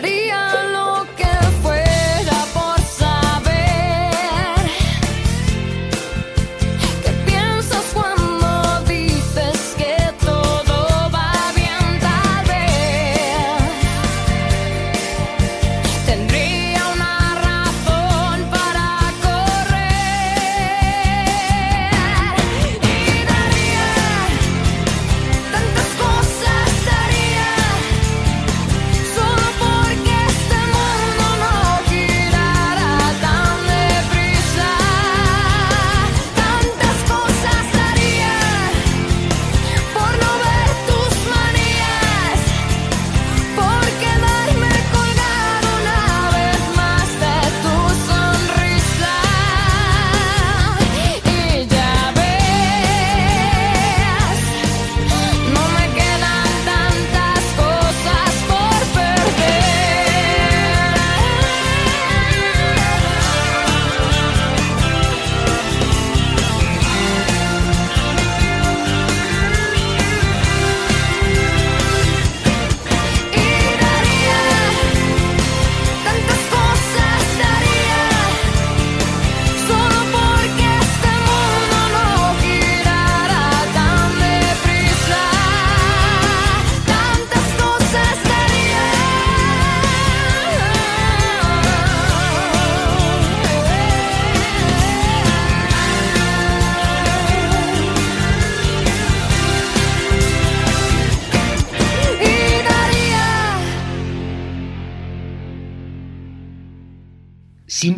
María.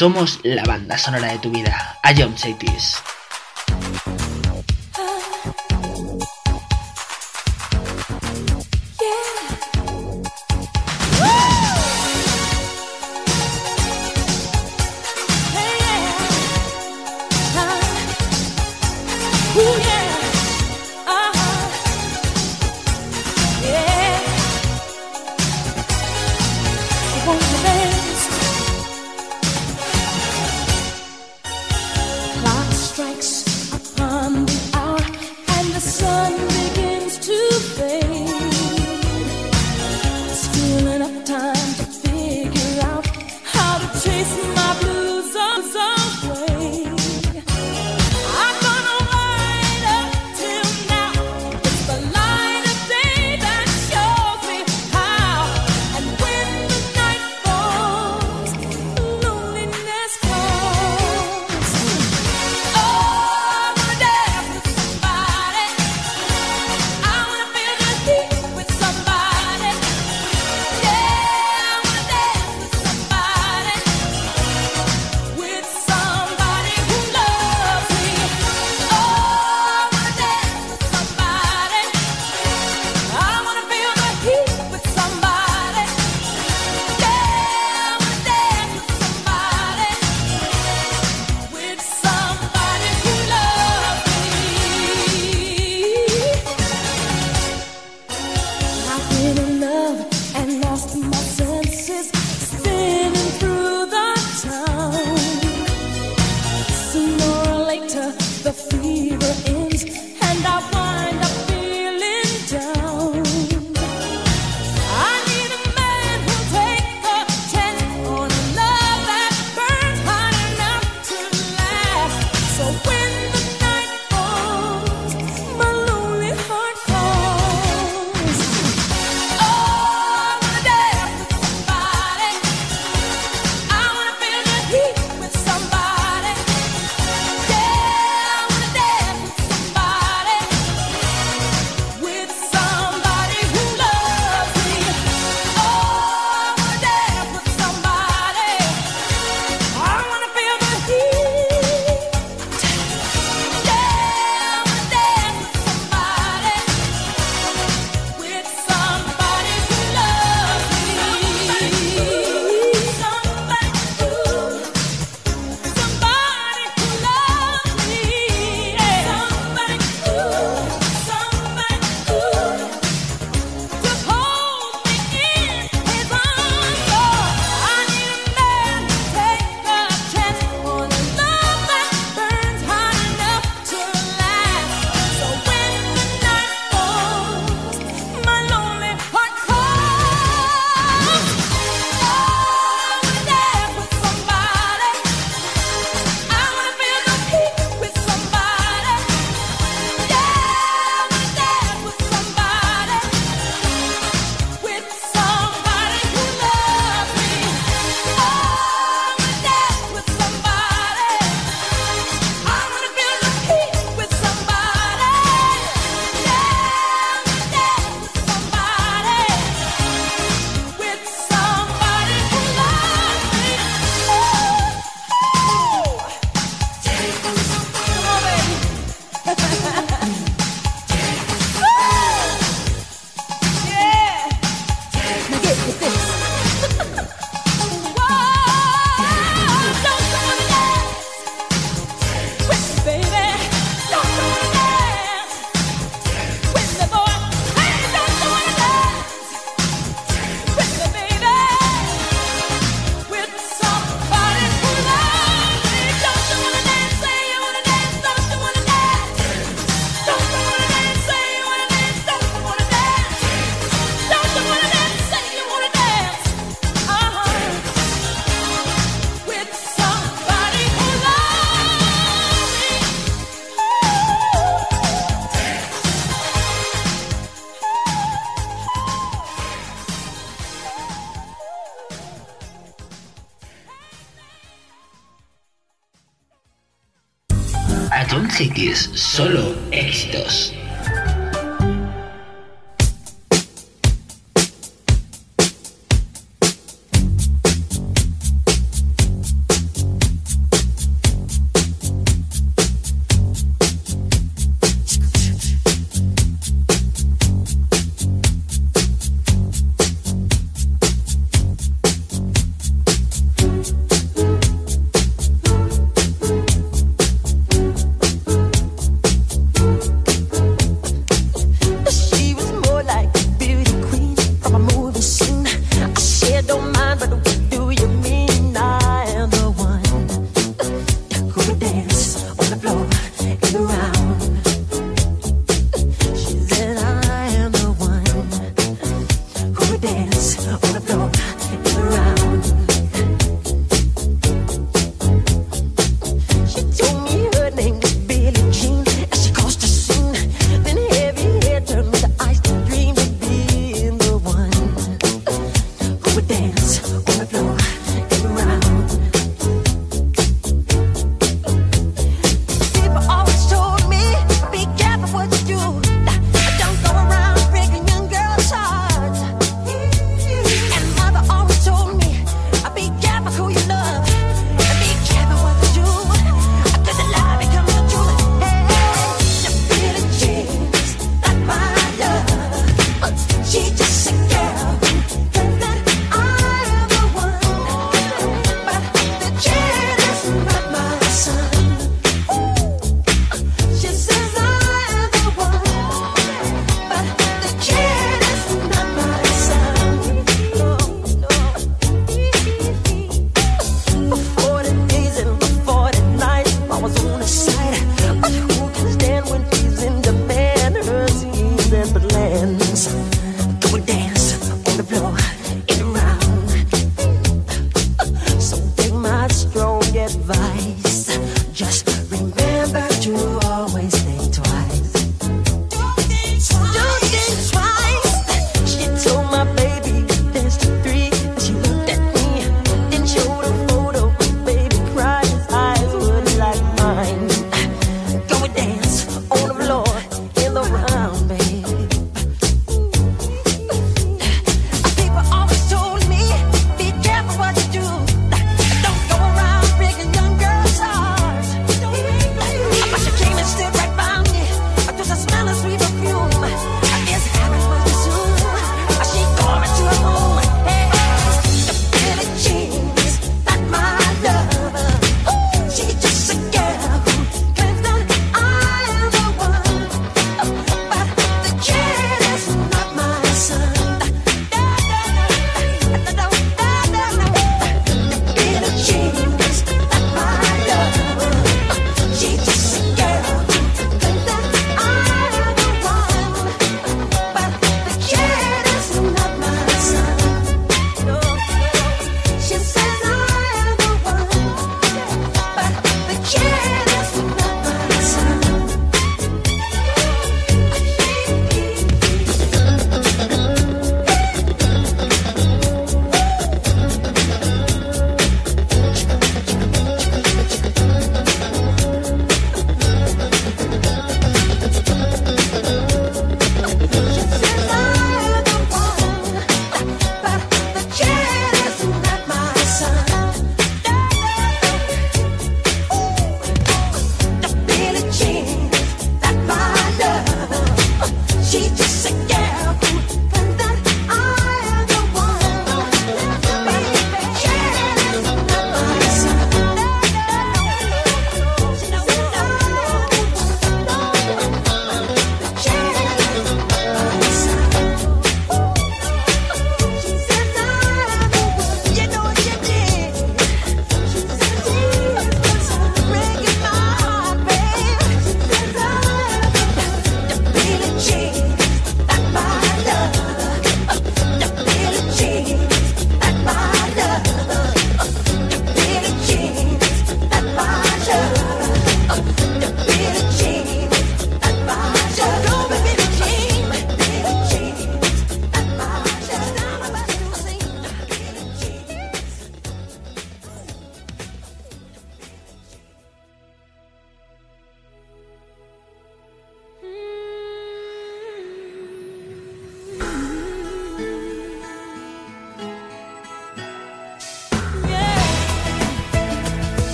Somos la banda sonora de tu vida. A John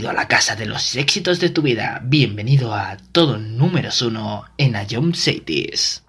Bienvenido a la casa de los éxitos de tu vida. Bienvenido a todo número uno en Ayom Cities.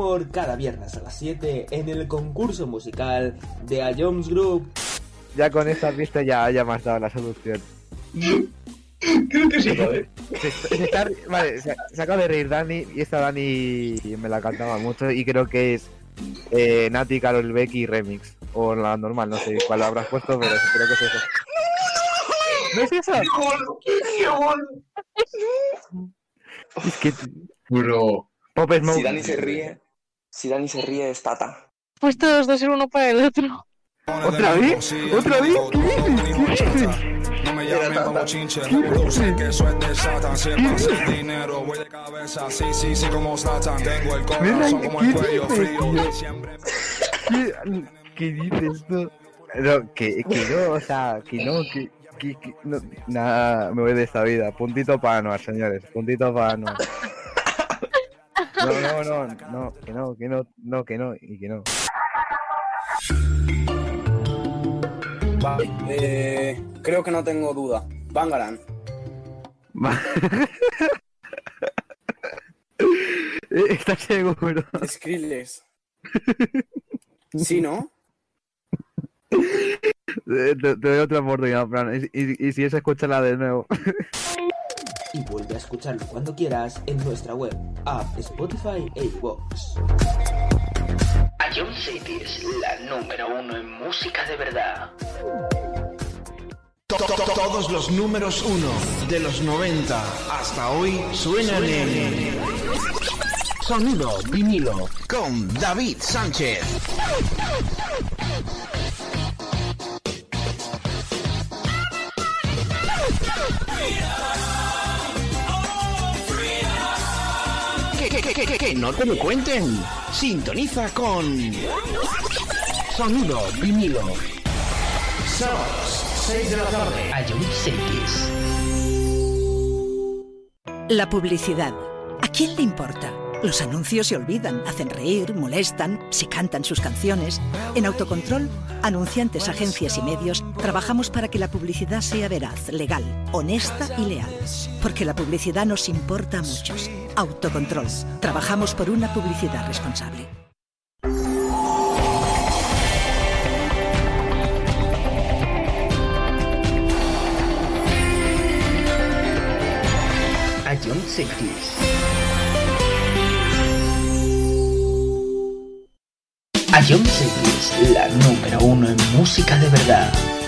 Humor cada viernes a las 7 en el concurso musical de A Jones Group. Ya con esta pista ya, ya me has dado la solución. Creo que sí, joder. Se, se está- vale, se, se acaba de reír Dani y esta Dani me la cantaba mucho y creo que es eh, Nati, Carol Becky Remix. O la normal, no sé cuál habrás puesto, pero creo que es eso. ¿No es eso? Es que Bro. Pop Smoke. Si Dani se ríe, si Dani se ríe es Tata. Pues todos dos ser uno para el otro. ¿Otra vez? ¿Otra vez? ¿Qué dices? ¿Qué dices? No me llamen como chinche, sé que eso es de Satan. Si es para hacer dinero, voy de cabeza. Sí, sí, sí, como Satan. Tengo el corazón como el cuello frío. Siempre ¿Qué, qué dices tú? No, que, que no, o sea, que no, que, que, que- no, nada, me voy de esta vida. Puntito para Anuar, señores, puntito para Anuar. No, no, no, no, que no, que no, no, que no, y que no. Vale, eh, creo que no tengo duda. Bangaran. Eh, ¿Estás seguro? Skrillex. Sí, ¿no? Eh, Te, te doy otra oportunidad, Fran, y, y- y si es, escúchala de nuevo. Y vuelve a escucharlo cuando quieras en nuestra web, app, Spotify e iVoox. A John City es la número uno en música de verdad. To- to- to- Todos los números uno de los 90 hasta hoy suenan en Sonido vinilo con David Sánchez. Que, que, no te lo cuenten. Sintoniza con Sonido vinilo. Sábados, 6 de la tarde. A John City. La publicidad. ¿A quién le importa? Los anuncios se olvidan, hacen reír, molestan, se cantan sus canciones. En Autocontrol, anunciantes, agencias y medios, trabajamos para que la publicidad sea veraz, legal, honesta y leal. Porque la publicidad nos importa a muchos. Autocontrol. Trabajamos por una publicidad responsable. A John City la número uno en música de verdad.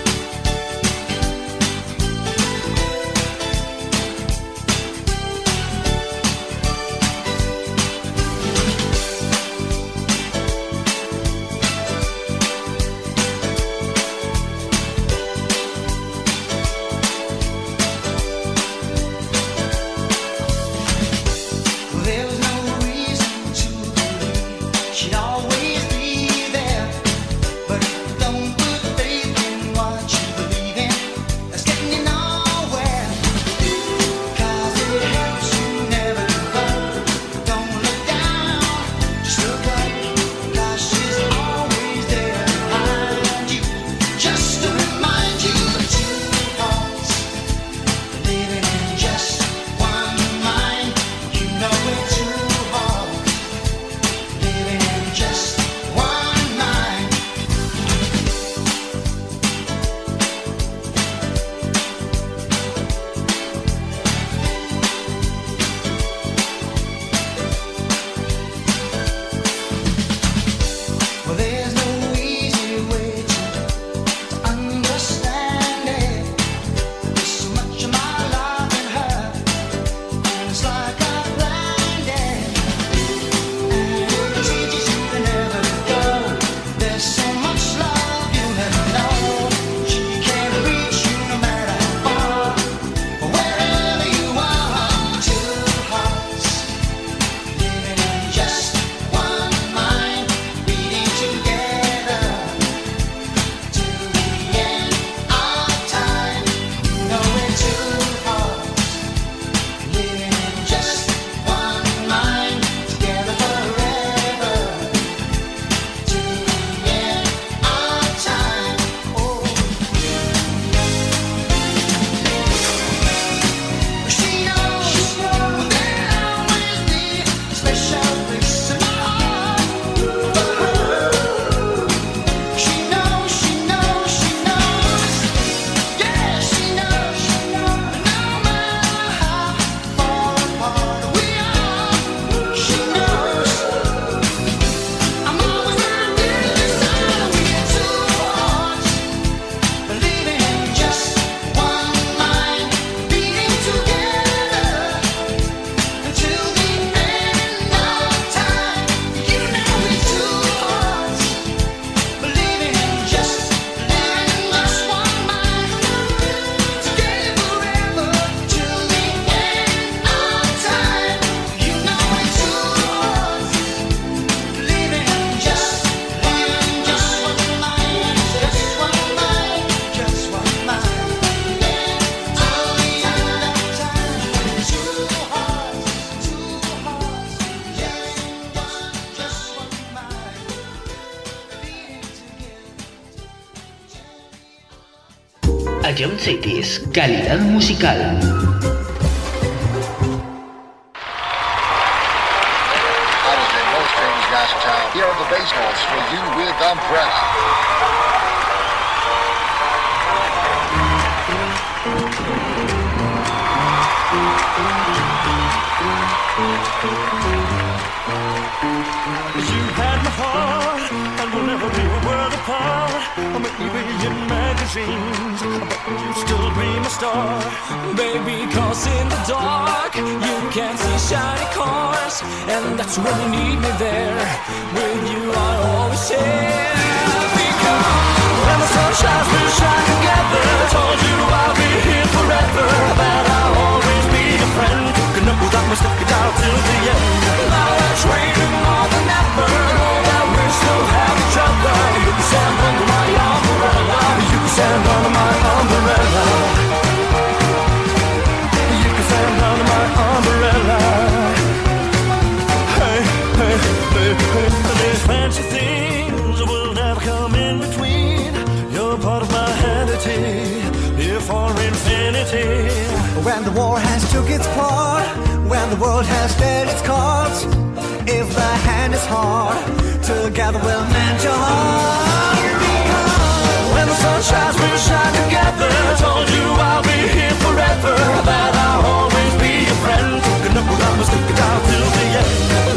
Calidad musical. 我问你。see. When the war has took its part, when the world has dealt its cards, if the hand is hard, together we'll mend your heart. When the sun shines, we'll shine together. Told you I'll be here forever, that I'll always be your friend. Cooking up with us, stick it out till the end.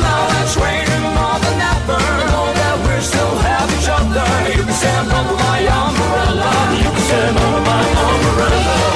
Now that's raining more than ever. Know that we still have each other. You can stand under my umbrella. You can stand under my umbrella.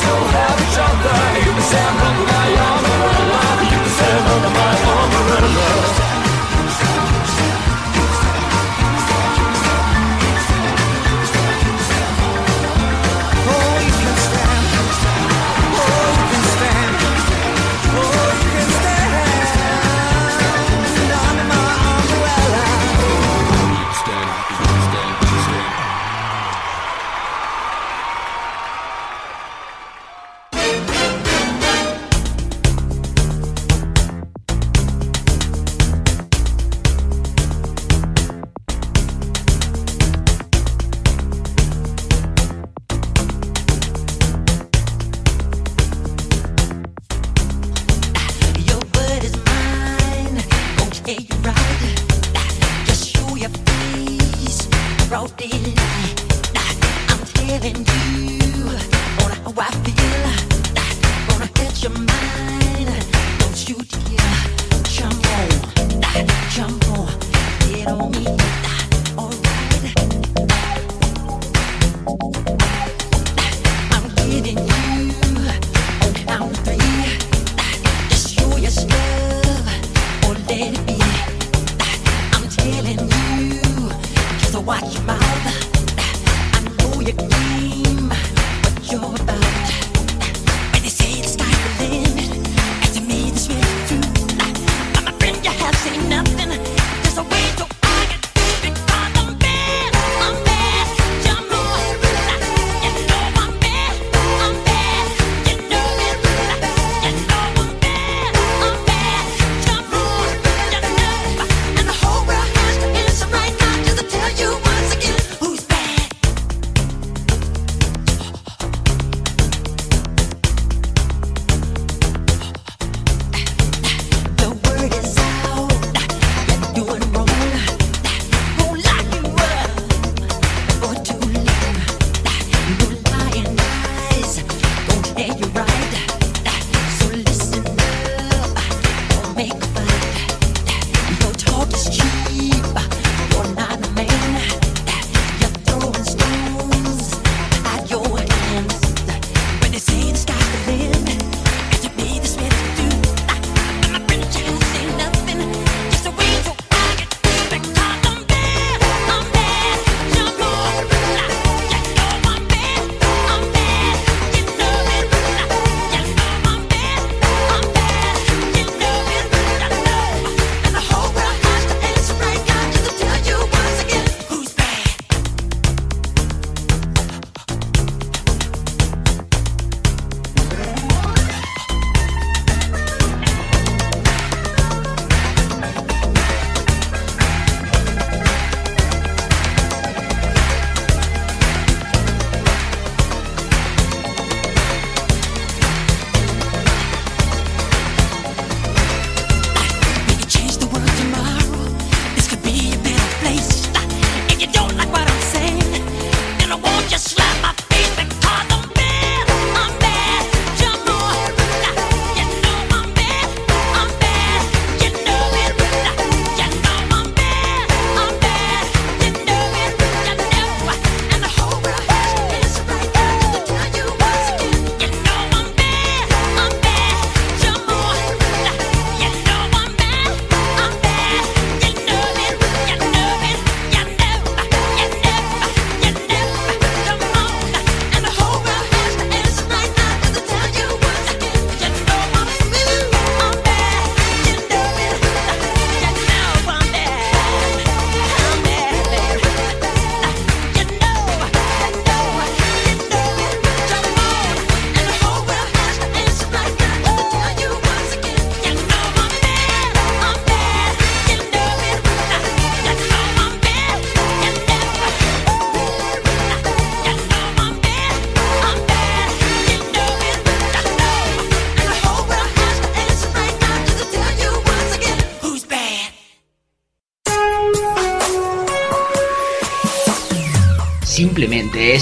still have each other. You can stand under my umbrella. You can stand under my umbrella.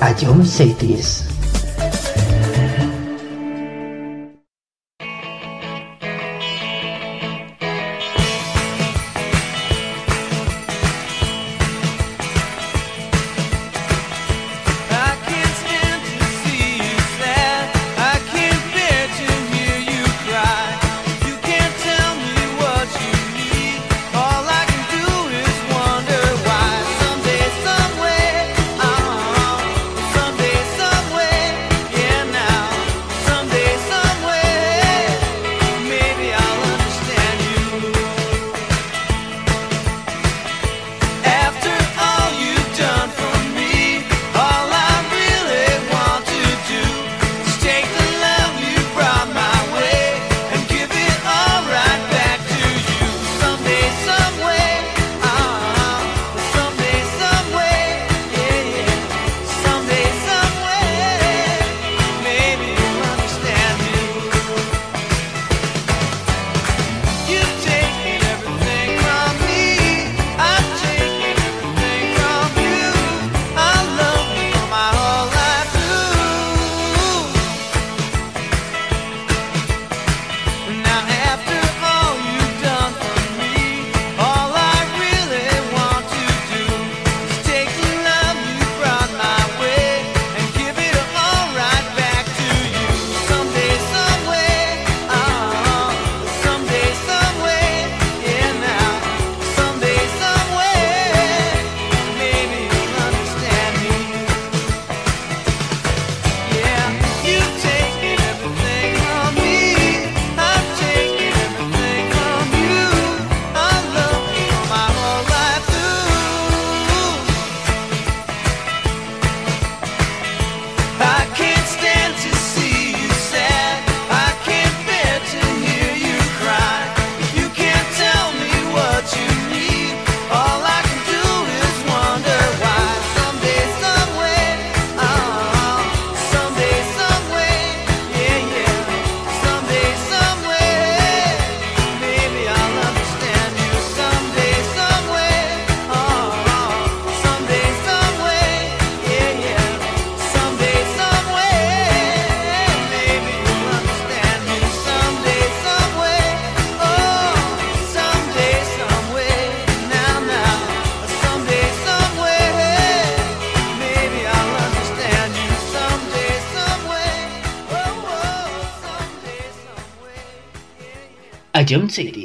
A John Cities. A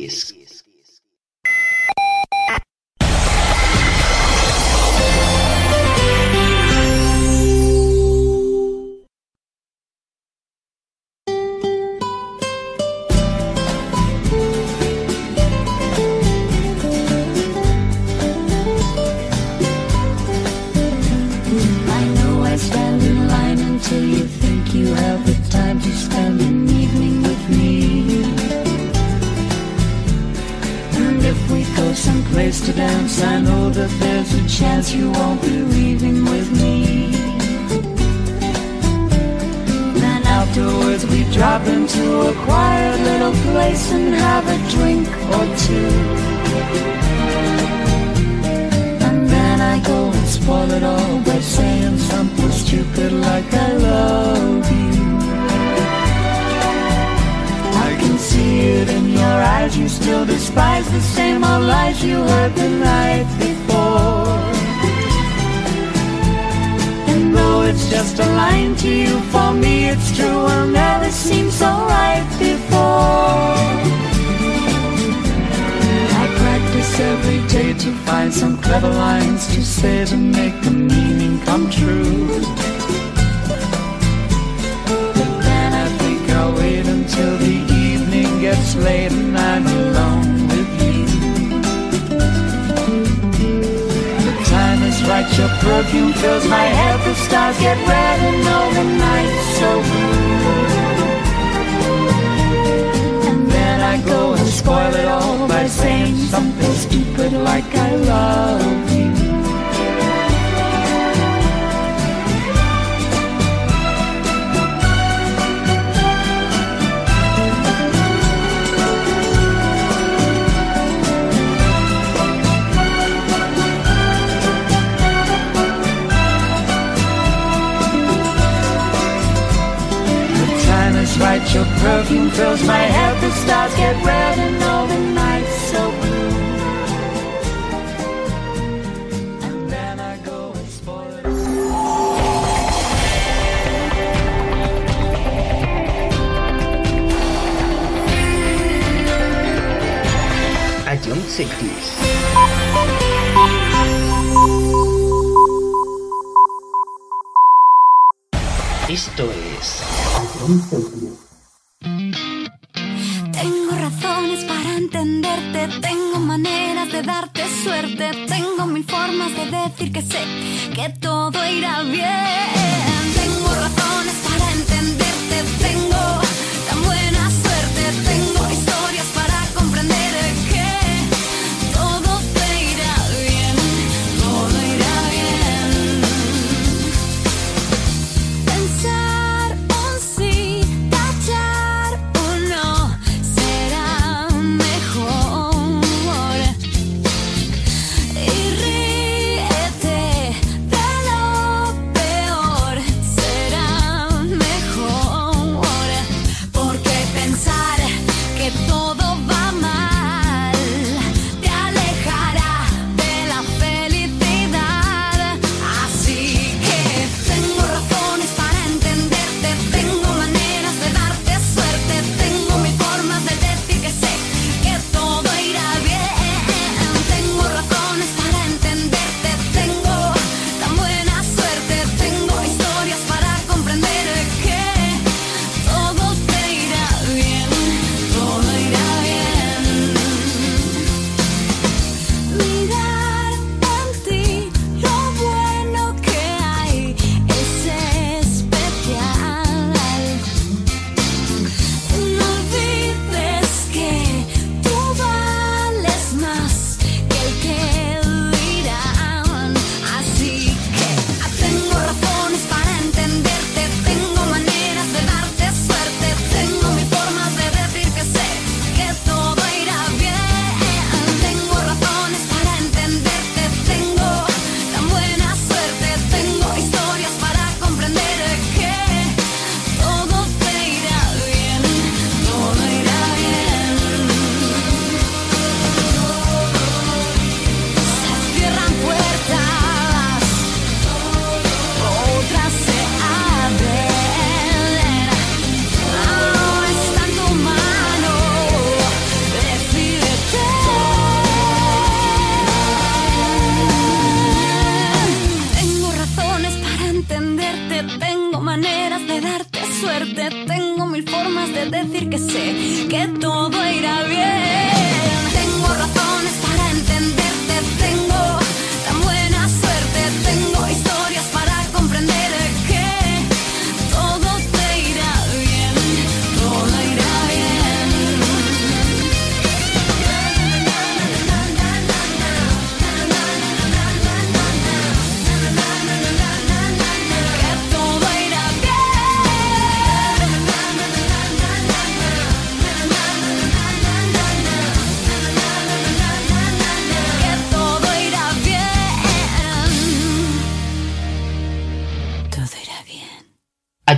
My head, the stars get red and all the nights so blue. And then I go and spoil it. Esto es... de darte suerte. Tengo mil formas de decir que sé que todo irá bien.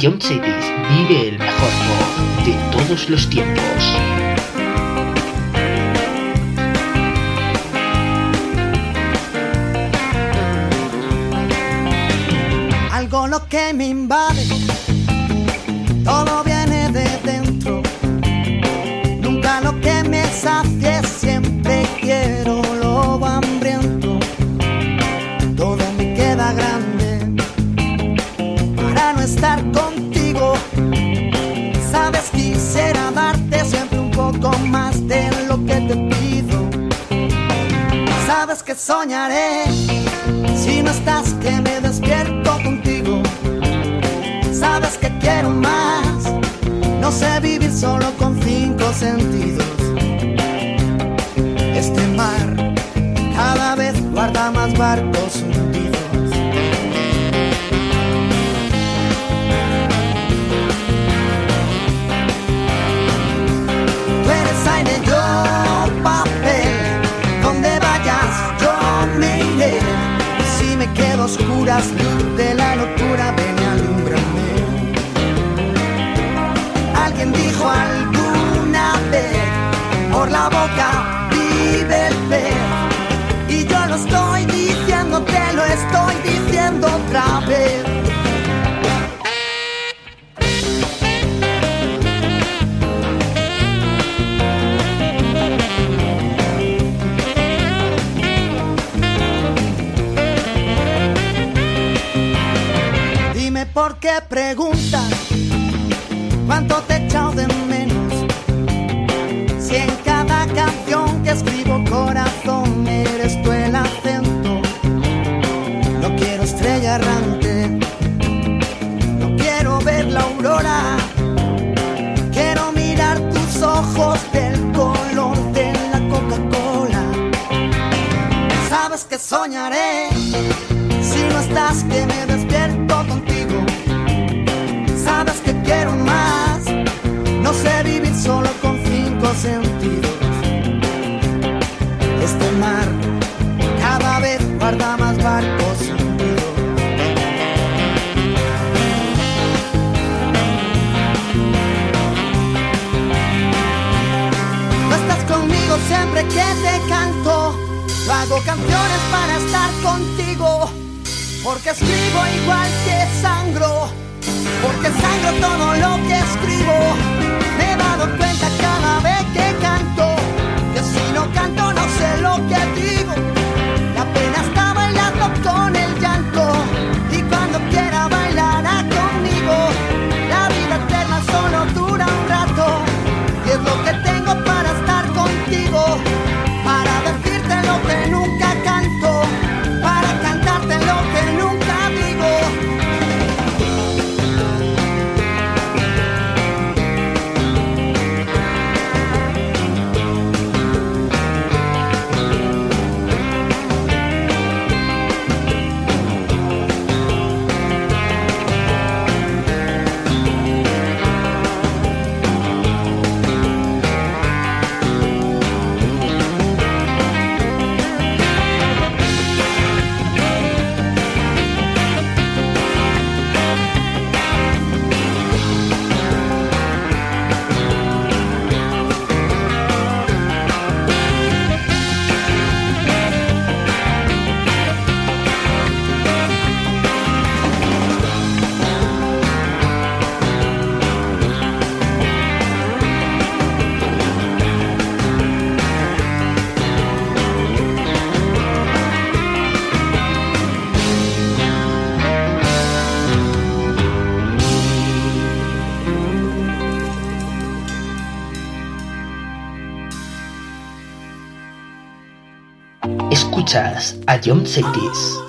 John Cities vive el mejor juego de todos los tiempos. Escuchas a John Cities.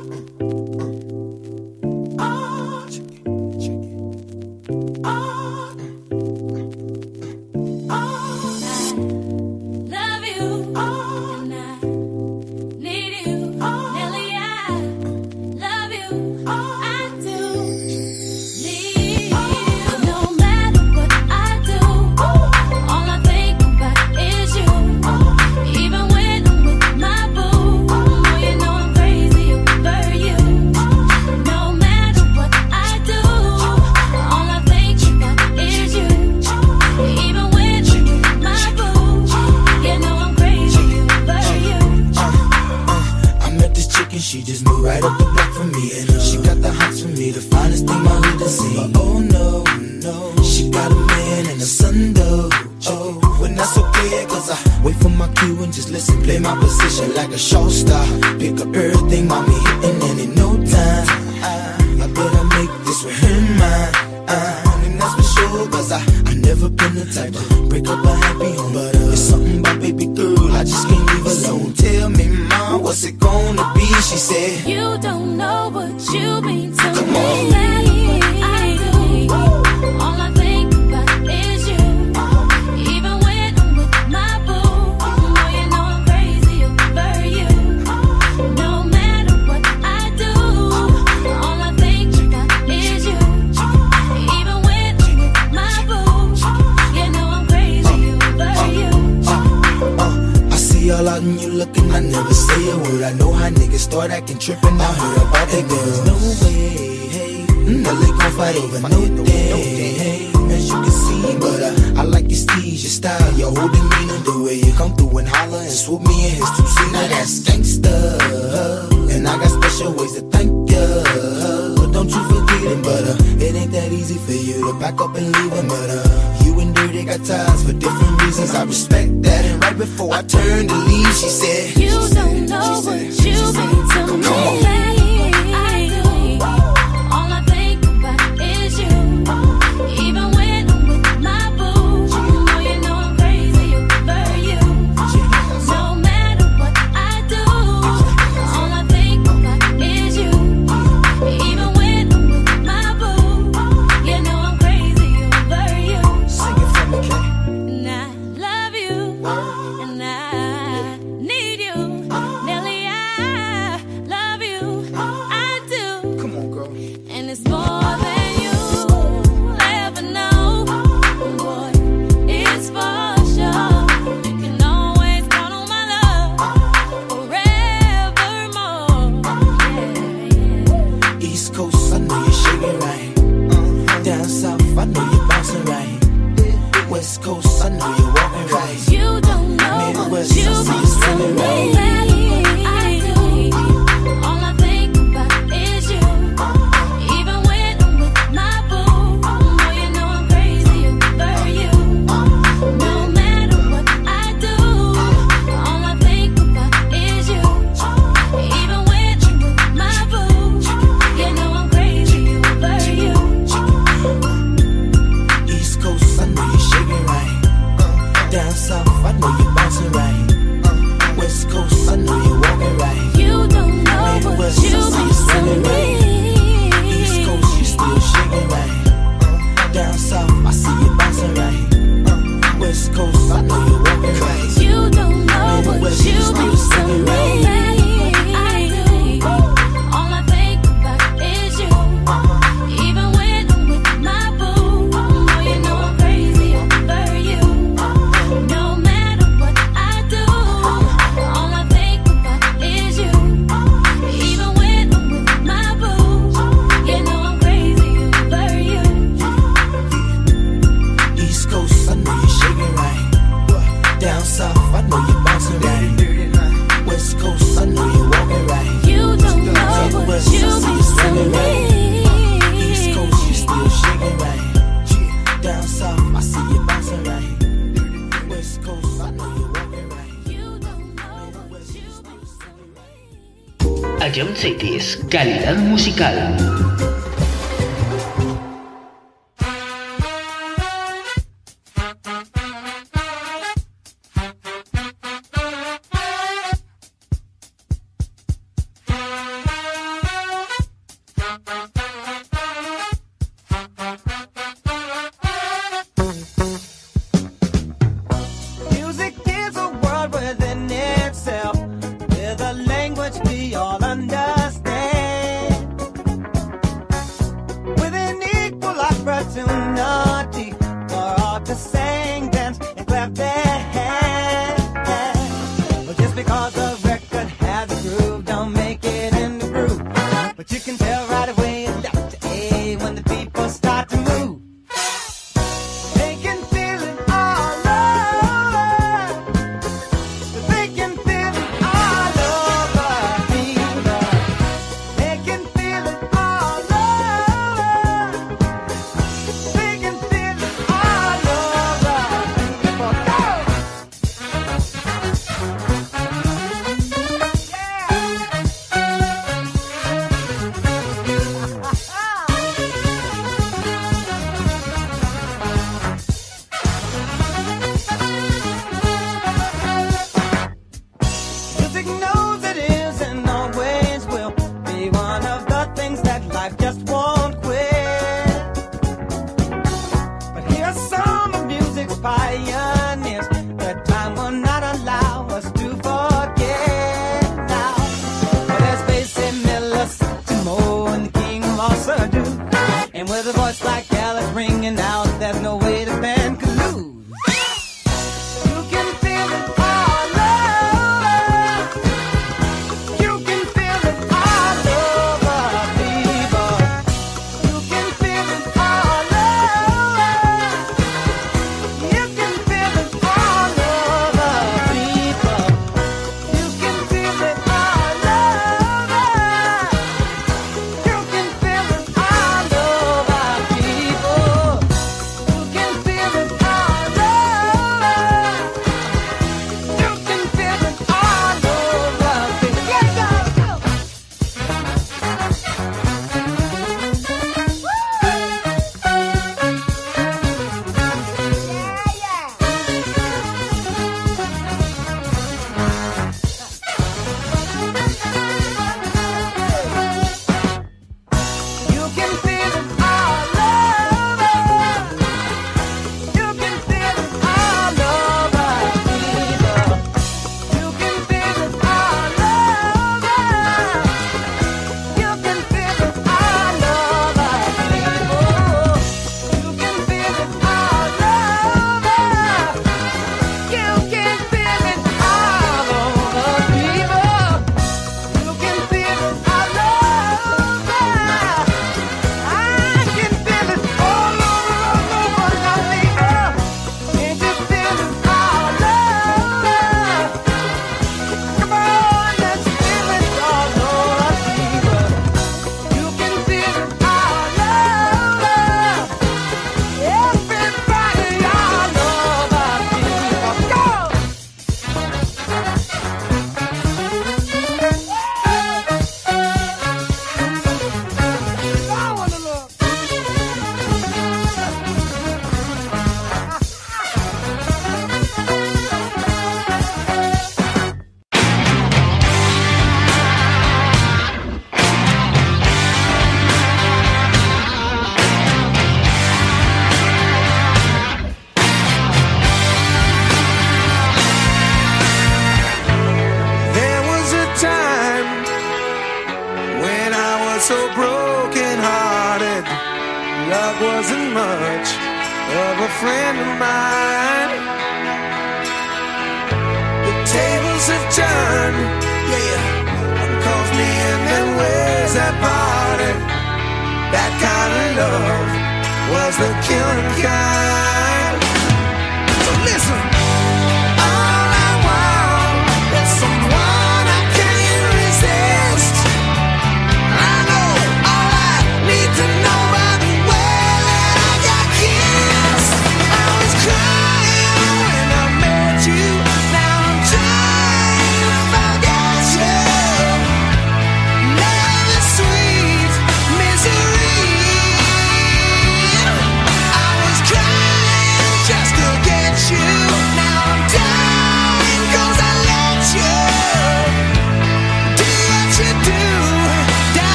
Calidad musical.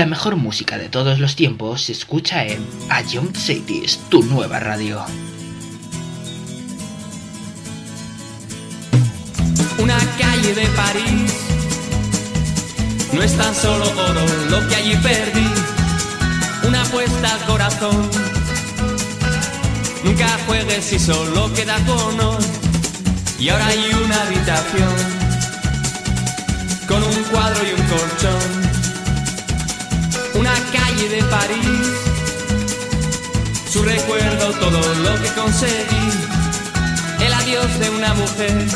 La mejor música de todos los tiempos se escucha en A Young Cities, tu nueva radio. Una calle de París no es tan solo oro lo que allí perdí. Una apuesta al corazón. Nunca juegues si solo queda con. Y ahora hay una habitación con un cuadro y un colchón una calle de París, su recuerdo, todo lo que conseguí. El adiós de una mujer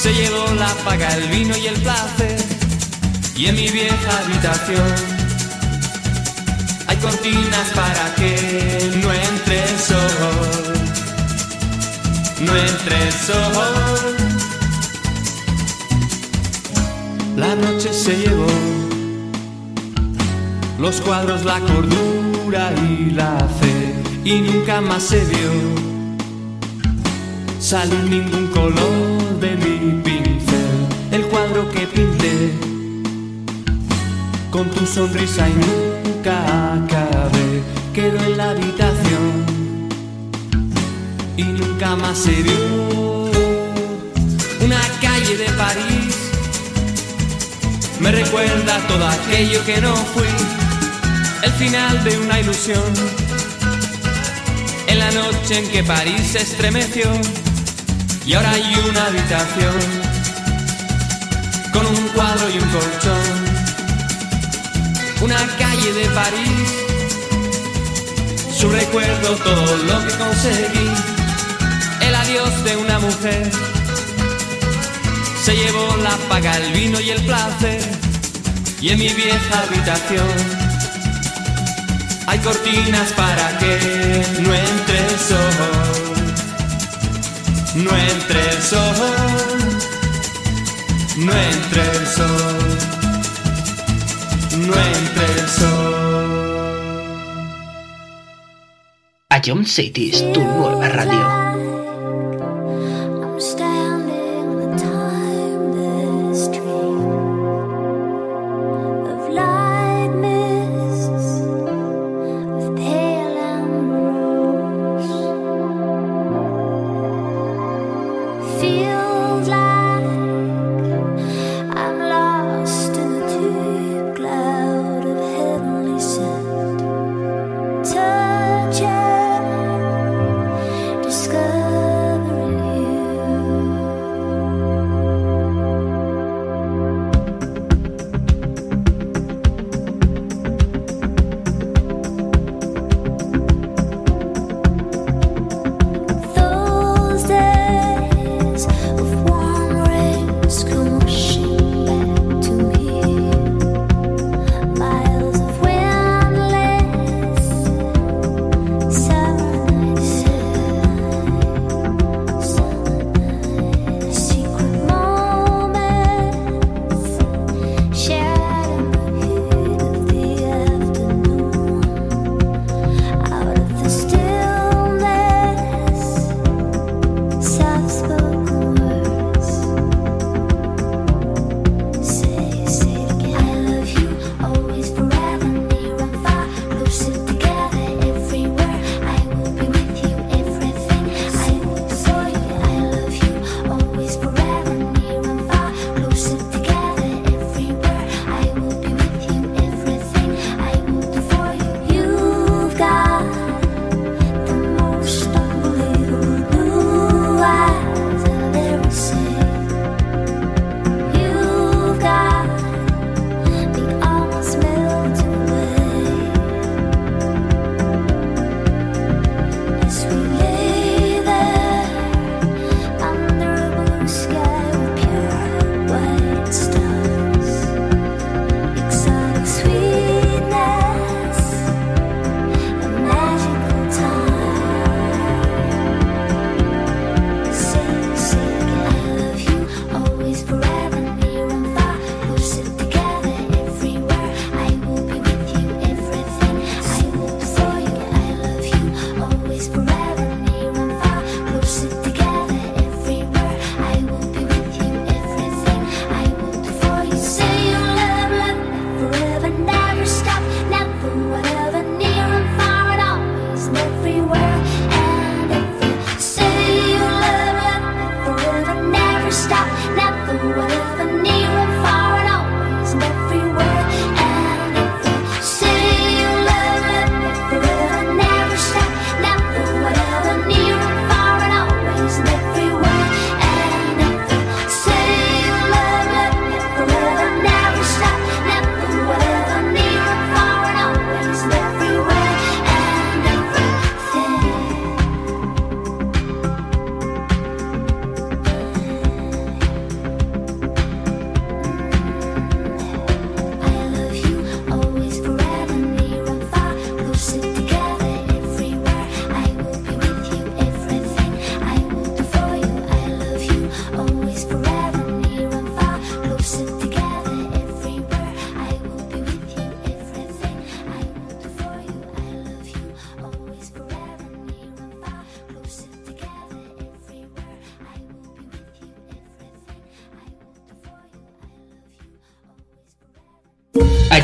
se llevó la paga, el vino y el placer. Y en mi vieja habitación hay cortinas para que no entre el sol. No entre el sol. La noche se llevó los cuadros, la cordura y la fe. Y nunca más se vio salir ningún color de mi pincel. El cuadro que pinté con tu sonrisa y nunca acabé. Quedó en la habitación y nunca más se vio. Una calle de París me recuerda todo aquello que no fui. El final de una ilusión. En la noche en que París se estremeció y ahora hay una habitación con un cuadro y un colchón. Una calle de París, su recuerdo, todo lo que conseguí. El adiós de una mujer se llevó la paga, el vino y el placer. Y en mi vieja habitación hay cortinas para que no entre el sol. No entre el sol, no entre el sol, no entre el sol. Ion City es tu nueva radio.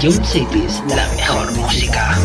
Ion Cities, la mejor música.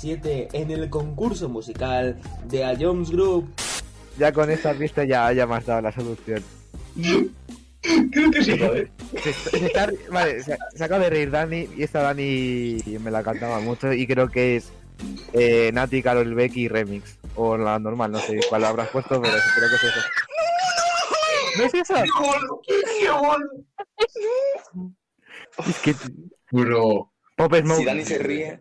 7 en el concurso musical de A Jones Group. Ya con esta pista ya, ya me has dado la solución. Creo que sí, joder. Se está- se está- vale, se, se acaba de reír Dani y esta Dani me la cantaba mucho y creo que es eh, Nati, Carol Becky remix. O la normal, no sé cuál habrás puesto, pero creo que es eso. ¿No es eso? Es que... Bro. Pop Smoke. Si Dani se ríe,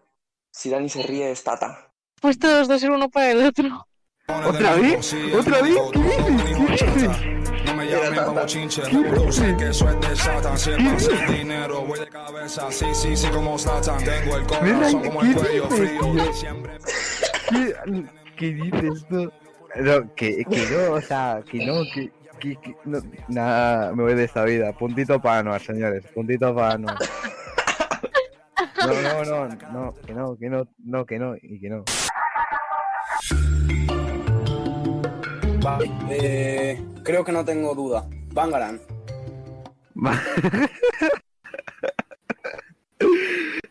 si Dani se ríe es Tata. Pues todos dos ser uno para el otro. ¿Otra vez? ¿Otra vez? ¿Qué dices? ¿Qué dices? No me llamen como chinche, revolución que eso es de Satan. Si es para hacer dinero, voy de cabeza. Sí, sí, sí, como Satan. Tengo el corazón como el cuello frío. Diciembre. ¿Qué, qué dices tú? No, que, que no, o sea, que no, que, que, que no, nada, me voy de esta vida. Puntito para Anuar, señores, puntito para Anuar. No, no, no, no, que no, que no, no, que no, y que no. Vale, eh, creo que no tengo duda. Bangaran.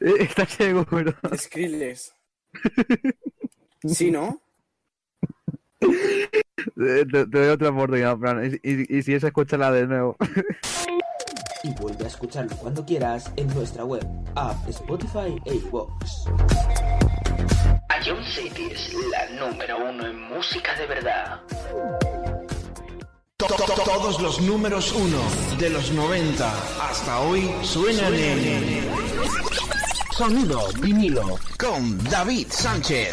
¿Estás seguro? Skrillex. ¿Sí, no? Te, doy otra oportunidad, Fran, y, y- y si es, escúchala de nuevo. Y vuelve a escucharlo cuando quieras en nuestra web, app, Spotify e iVoox. Ion City es la número uno en música de verdad. To- to- Todos los números uno de los 90 hasta hoy suenan en Sonido vinilo con David Sánchez.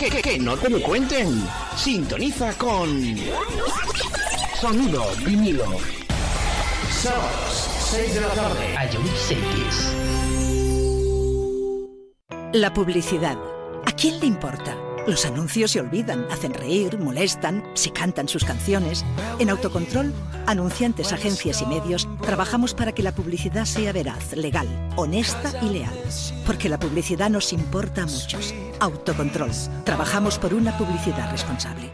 Que, que, que, no te lo cuenten. Sintoniza con Sonido vinilo. Sábados, 6 de la tarde. Cities. La publicidad. ¿A quién le importa? Los anuncios se olvidan, hacen reír, molestan, se cantan sus canciones. En Autocontrol, anunciantes, agencias y medios, trabajamos para que la publicidad sea veraz, legal, honesta y leal. Porque la publicidad nos importa a muchos. Autocontrol. Trabajamos por una publicidad responsable.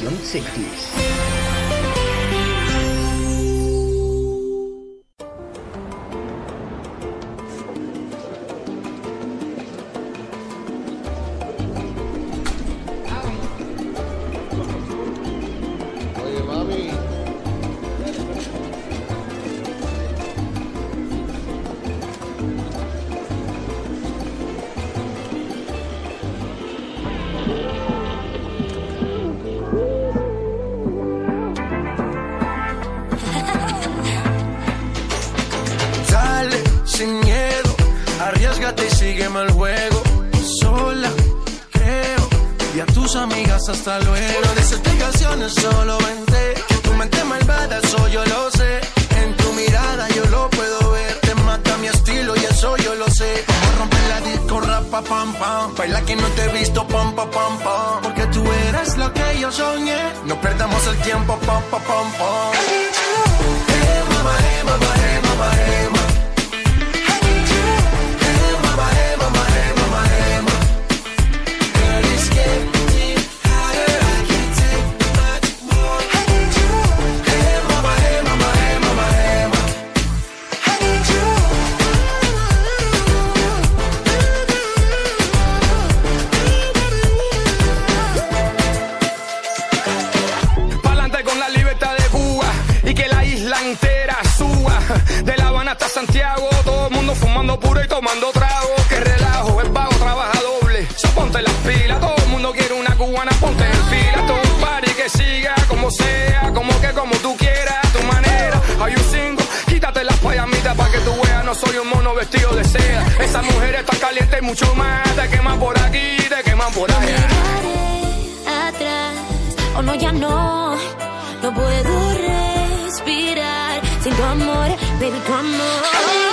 Ion Cities. Rapa, pam, pam. Baila que no te he visto, pam, pam, pam. Porque tú eres lo que yo soñé. No perdamos el tiempo, pam, pam, pam, mamá, eh, mamá, eh, mamá, eh, no soy un mono vestido de seda. Esa mujer está caliente y mucho más, te queman por aquí, te queman por allá. atrás. Oh no, ya no, no puedo respirar sin tu amor, baby, tu amor. Hey,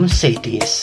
não sei disso.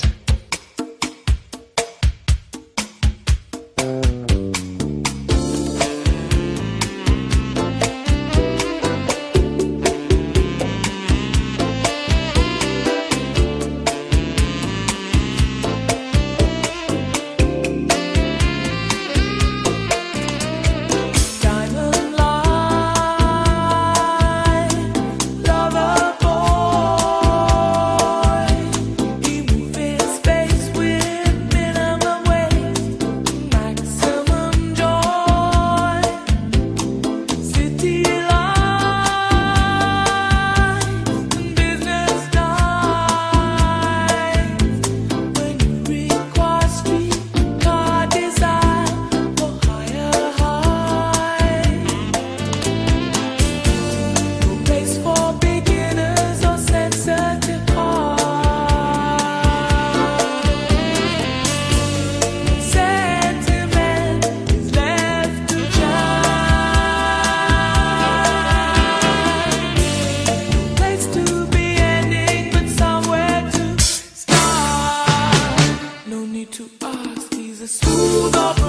To ask. He's a smooth operator.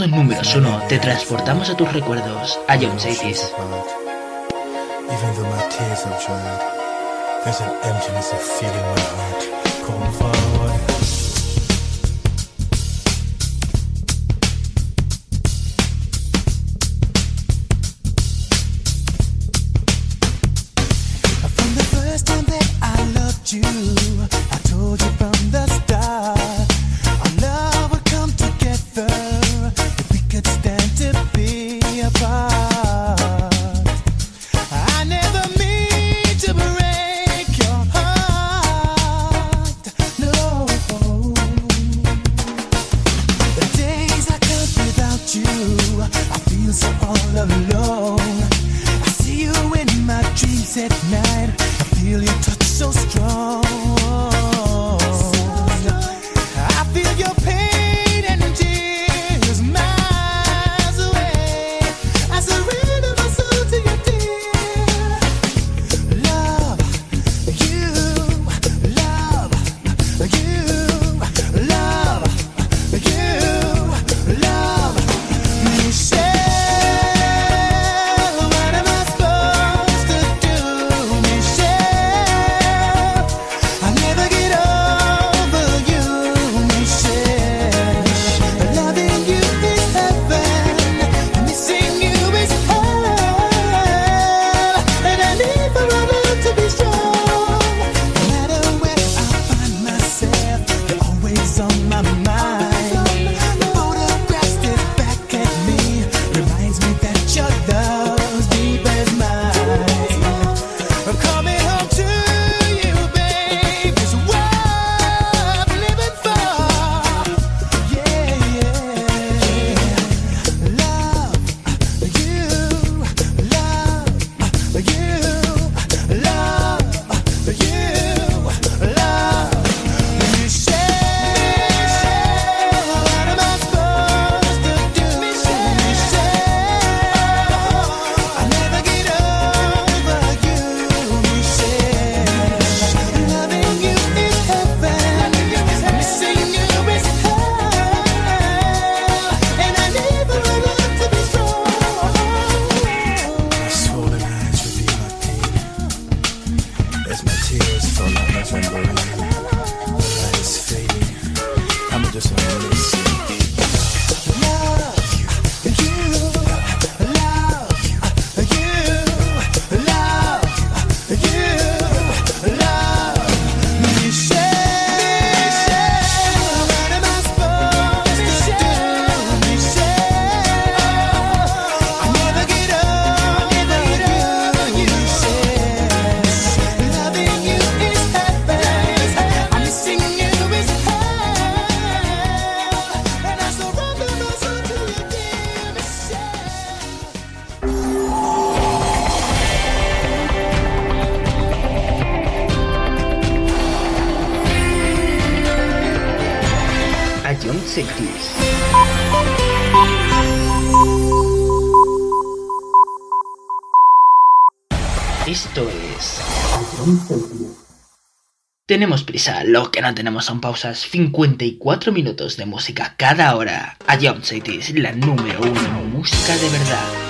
todo en números 1 te transportamos a tus recuerdos, a John Chases. tenemos prisa, lo que no tenemos son pausas. 54 minutos de música cada hora. A Jump Cities, la número uno música de verdad.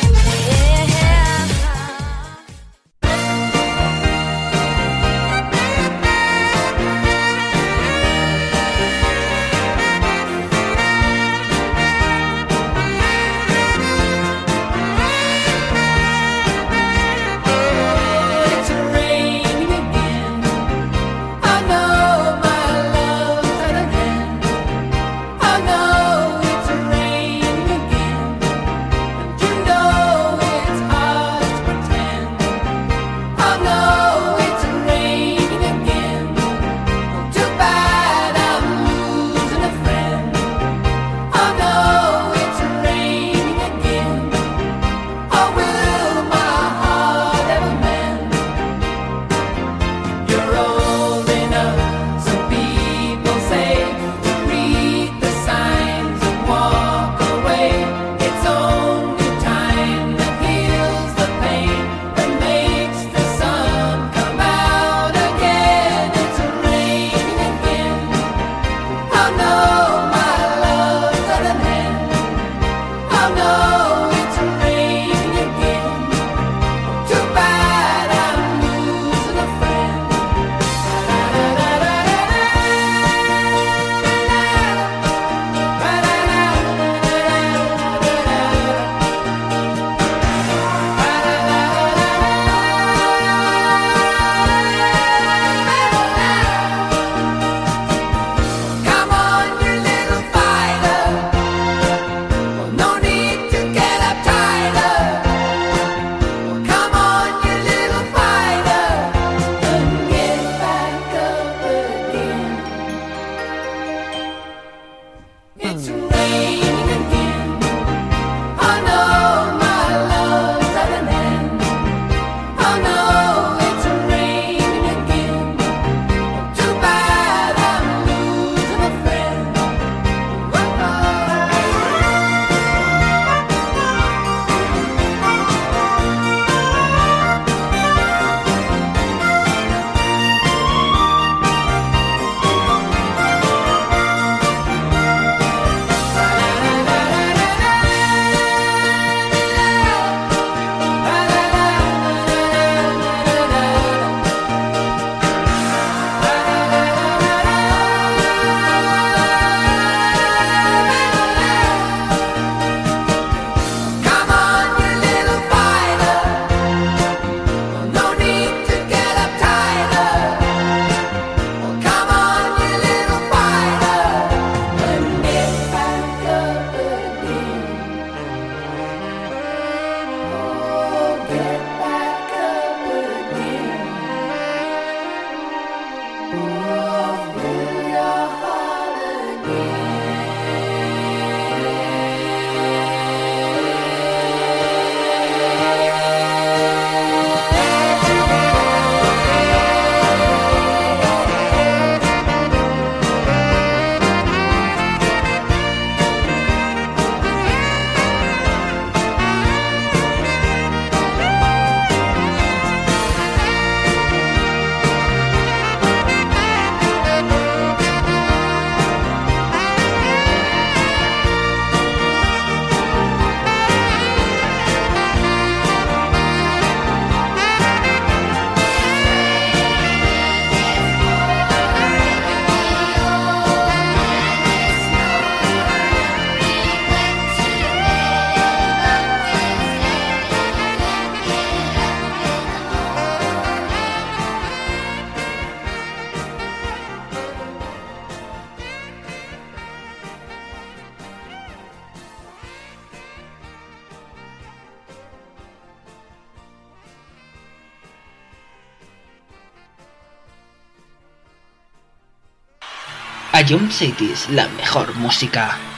Jump City es la mejor música.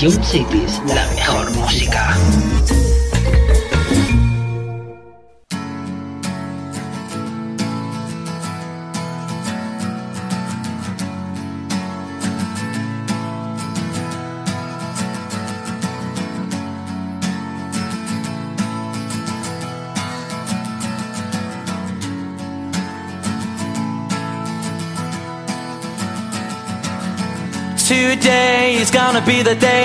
Ion Cities, la mejor música. Today is gonna be the day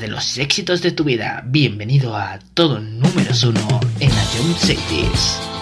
de los éxitos de tu vida. Bienvenido a todo número uno en la Jump Cities.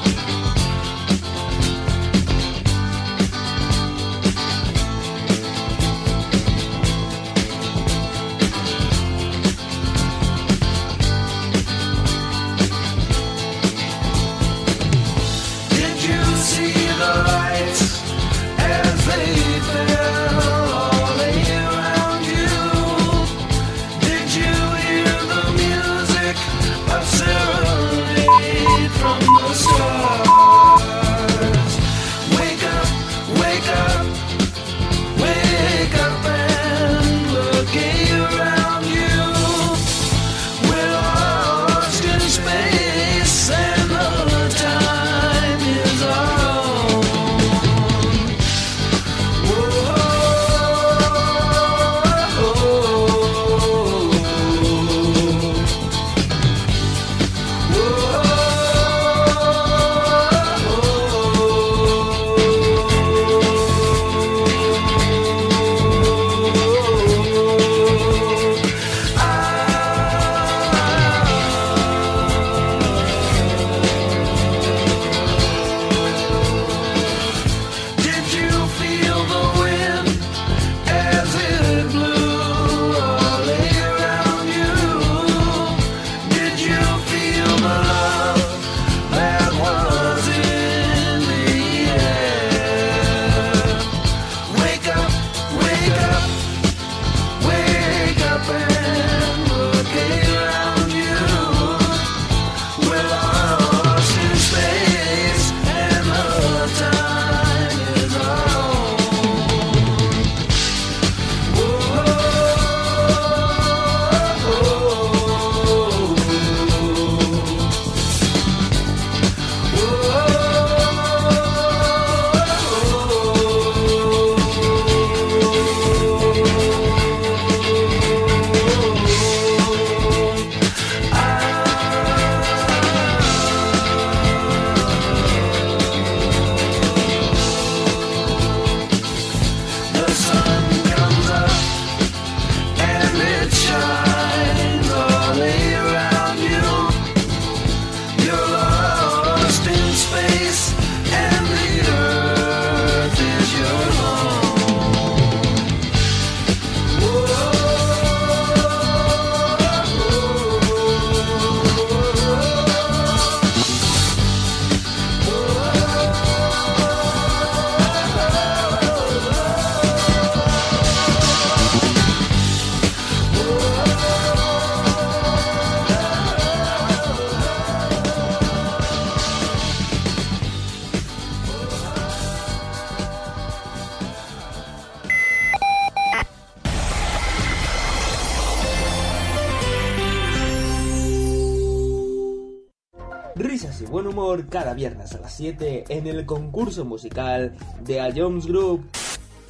7 en el concurso musical de A Jones Group.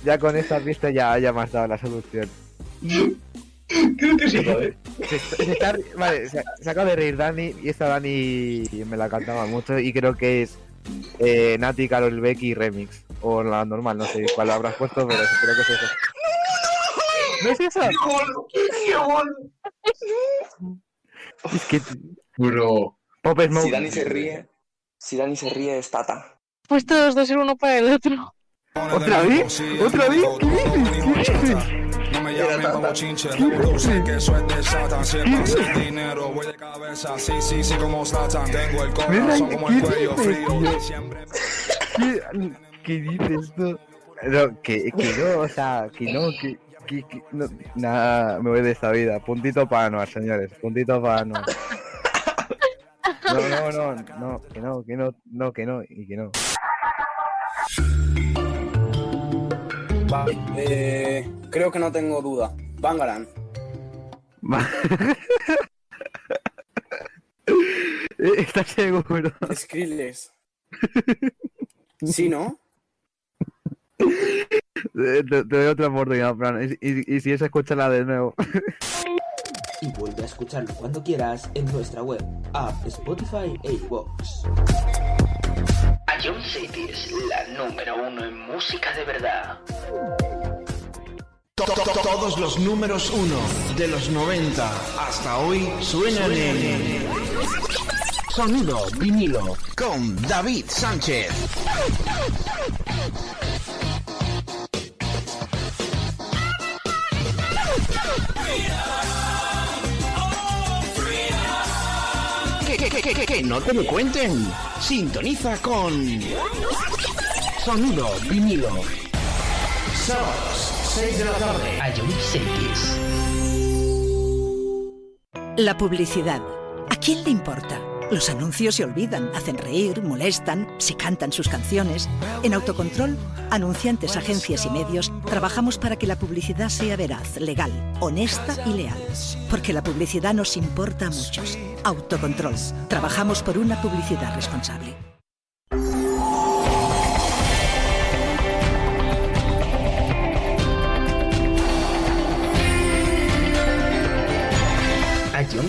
Ya con esta pista ya haya más dado la solución. Creo que sí, ¿vale? Se, acaba de reír Dani y esta Dani me la cantaba mucho y creo que es eh, Nati, Carol Becky Remix. O la normal, no sé cuál habrás puesto, pero creo que es eso. ¿No es eso? ¡Qué gol! ¡Qué gol! Es que... Bro. Si Dani se ríe si Dani se ríe es Tata. Pues todos dos ser uno para el otro. ¿Otra vez? ¿Otra vez? ¿Qué dices? ¿Qué dices? No me llamen como chinche, no sé que eso es de Satan. Si es para hacer dinero, voy de cabeza. Sí, sí, sí, como Satan. Tengo el corazón como el cuello frío. Siempre ¿Qué, qué dices tú? No, que, que no, o sea, que no, que, que, que- no, nada, me voy de esta vida. Puntito para Anuar, señores, puntito para Anuar. No, no, no, no, que no, que no, no, que no, y que no. Vale, eh, creo que no tengo duda. Bangaran. ¿Estás seguro? Skrillex. Sí, ¿no? Eh, Te, te doy otra oportunidad, Fran, y, y- y si es, escúchala de nuevo. Y vuelve a escucharlo cuando quieras en nuestra web, app, Spotify e iVoox. Ion City es la número uno en música de verdad. To- to- to- Todos los números uno de los 90 hasta hoy suenan en Sonido vinilo con David Sánchez. Que, que, no te lo cuenten. Sintoniza con Sonido vinilo. Sábados, 6 de la tarde. Ion Cities. La publicidad. ¿A quién le importa? Los anuncios se olvidan, hacen reír, molestan, se cantan sus canciones. En Autocontrol, anunciantes, agencias y medios, trabajamos para que la publicidad sea veraz, legal, honesta y leal. Porque la publicidad nos importa a muchos. Autocontrol. Trabajamos por una publicidad responsable. Ion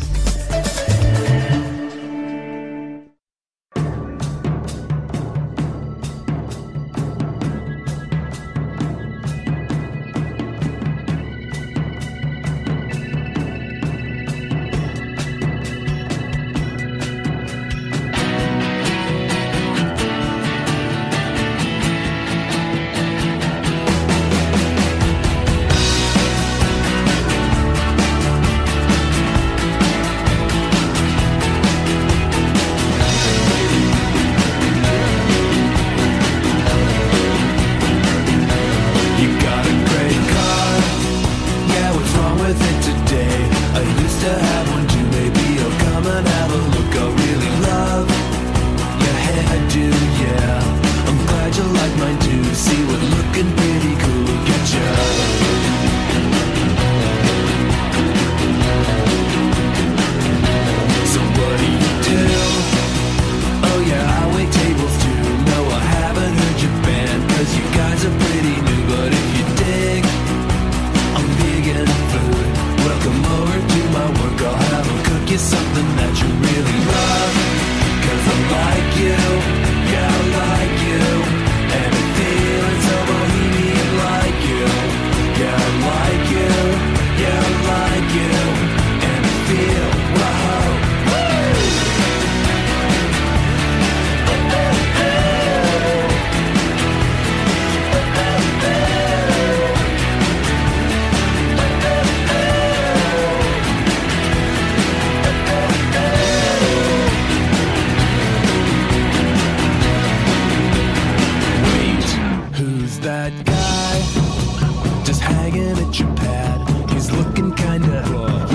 guy just hanging at your pad. He's looking kinda.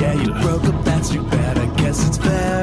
Yeah, you broke up, that's too bad. I guess it's bad.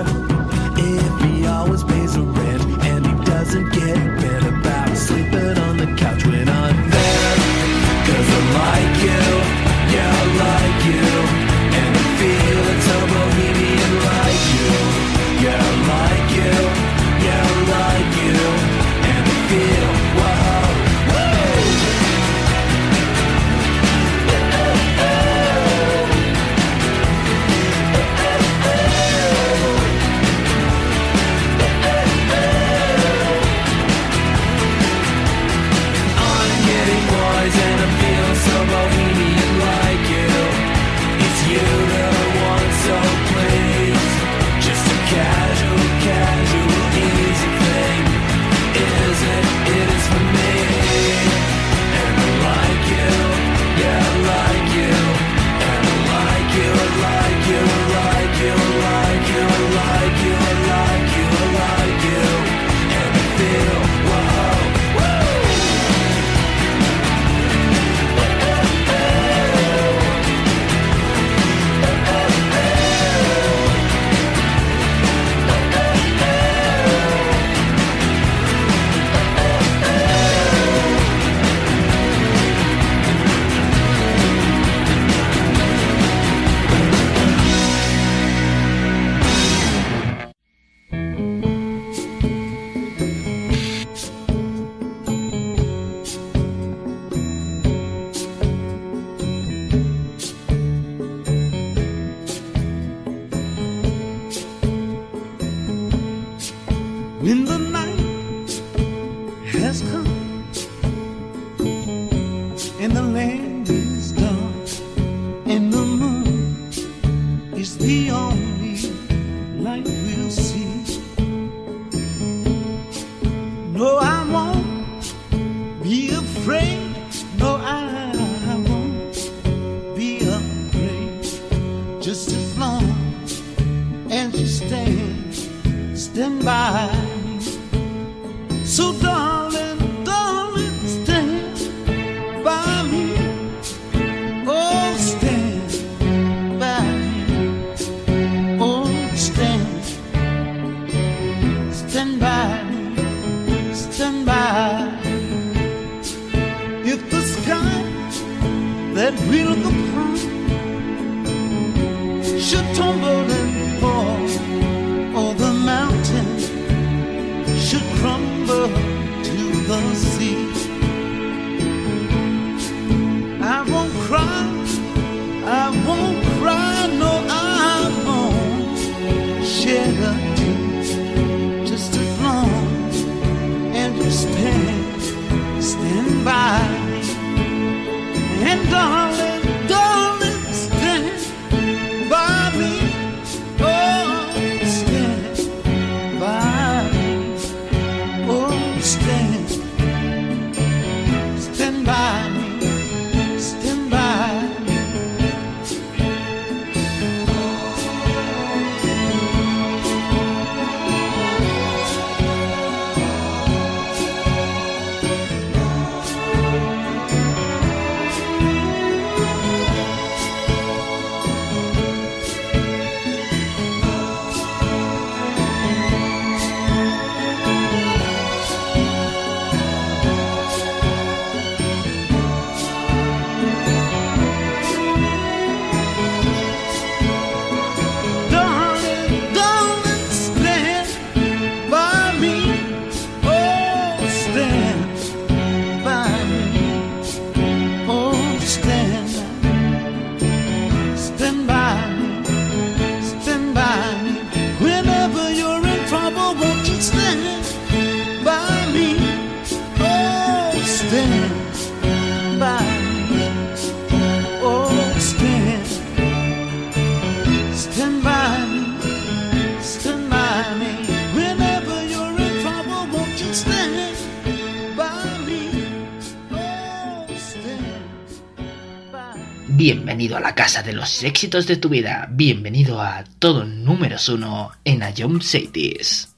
casa de los éxitos de tu vida. Bienvenido a todo número uno en Ion Cities.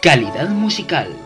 Calidad musical.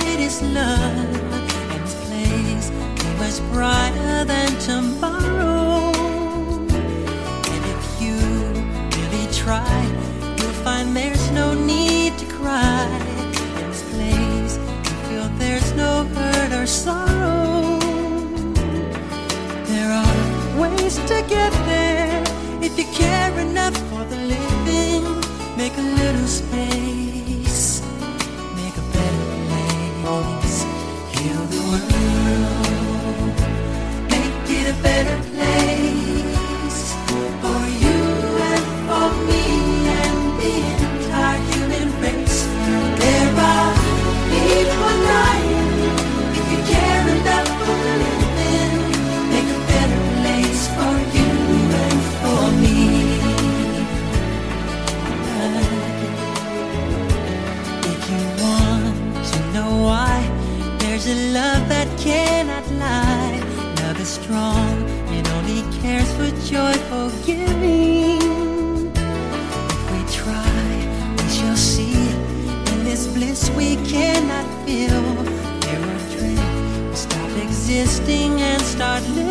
this love and this place be was brighter than tomorrow. And if you really try, you'll find there's no need to cry. In this place, you feel there's no hurt or sorrow. There are ways to get there if you care enough for the living. Make a little space. Stop and start living.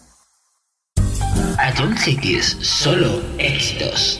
John Cities, solo éxitos.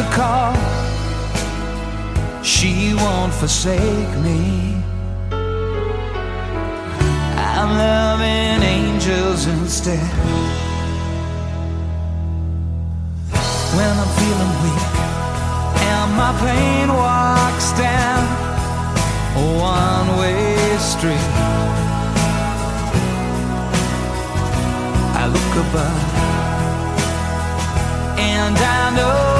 to call. She won't forsake me. I'm loving angels instead. When I'm feeling weak and my plane walks down a one way street, I look above and I know.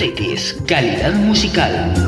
Cities, calidad musical.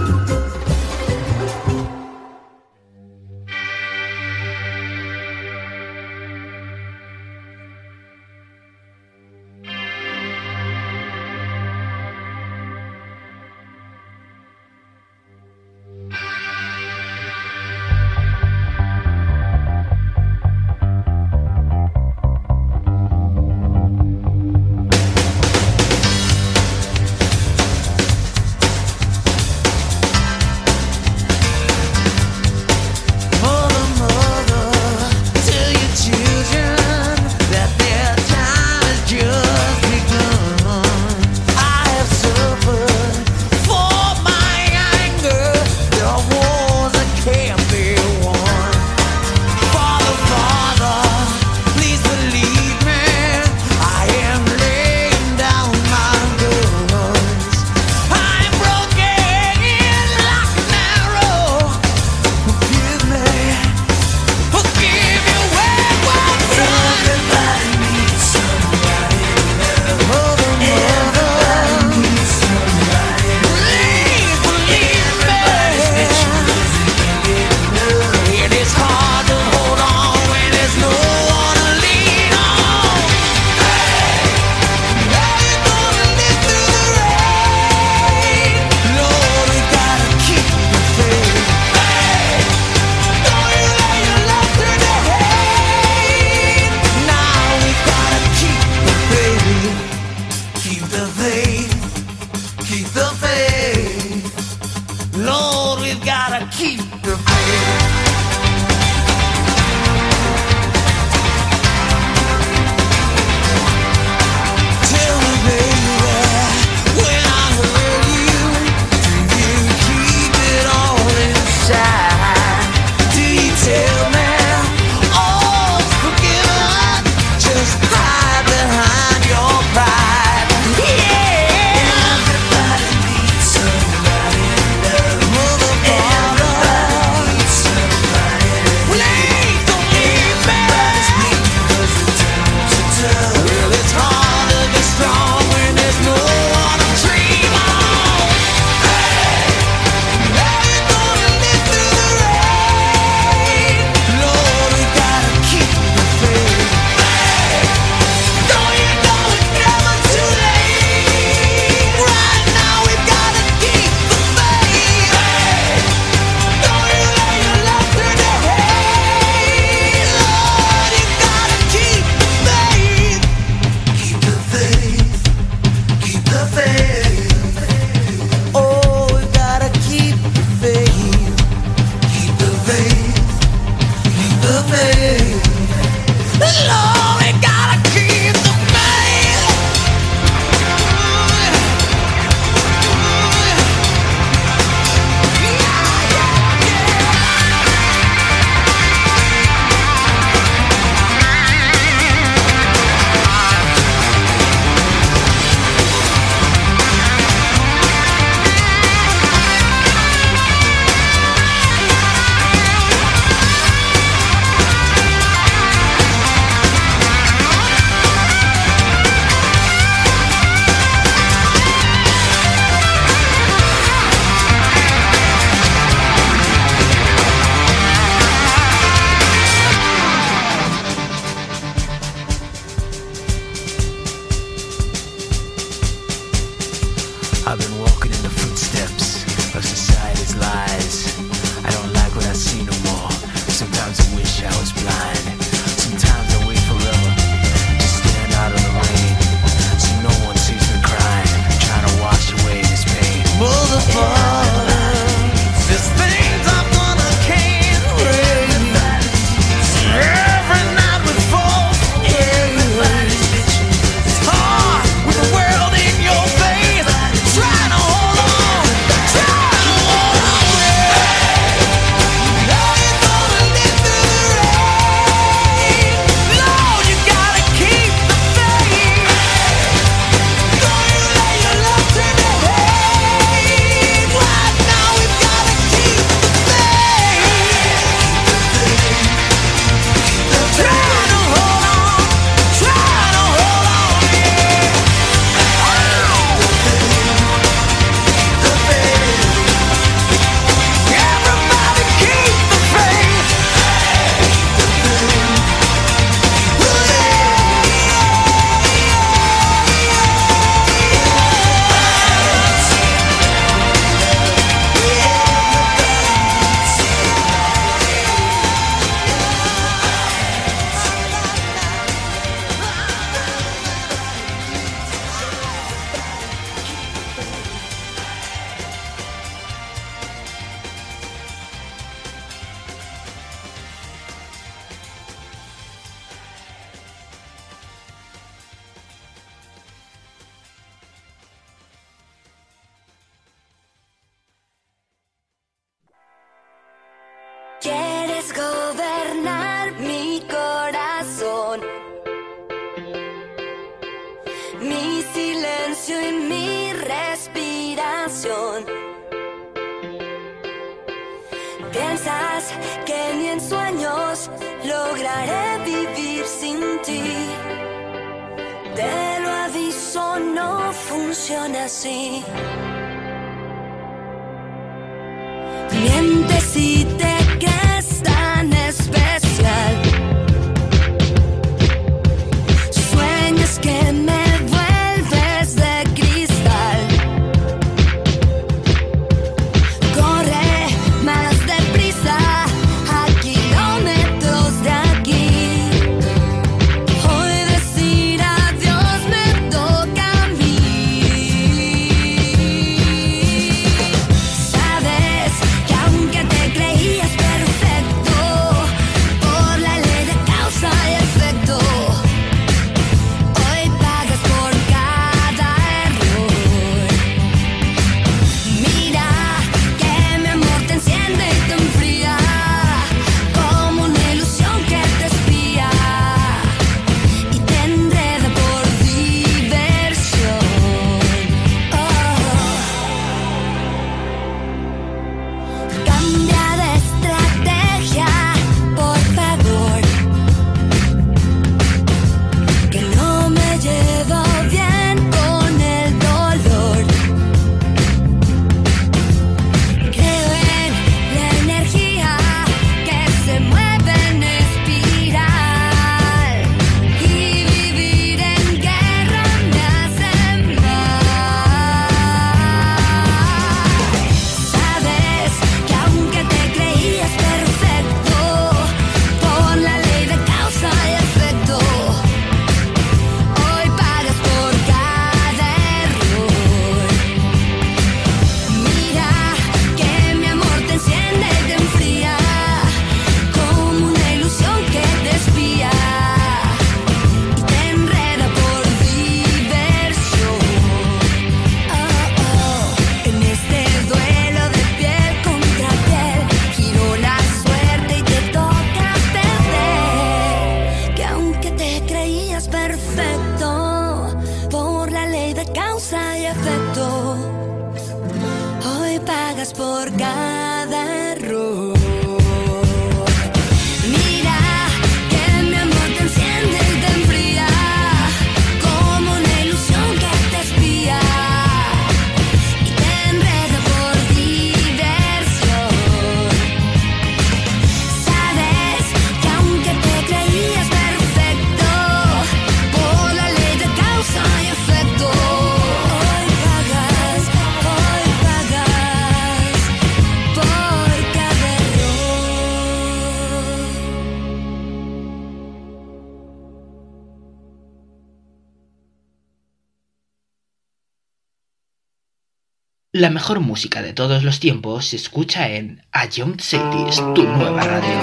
La mejor música de todos los tiempos se escucha en A Young Cities, tu nueva radio.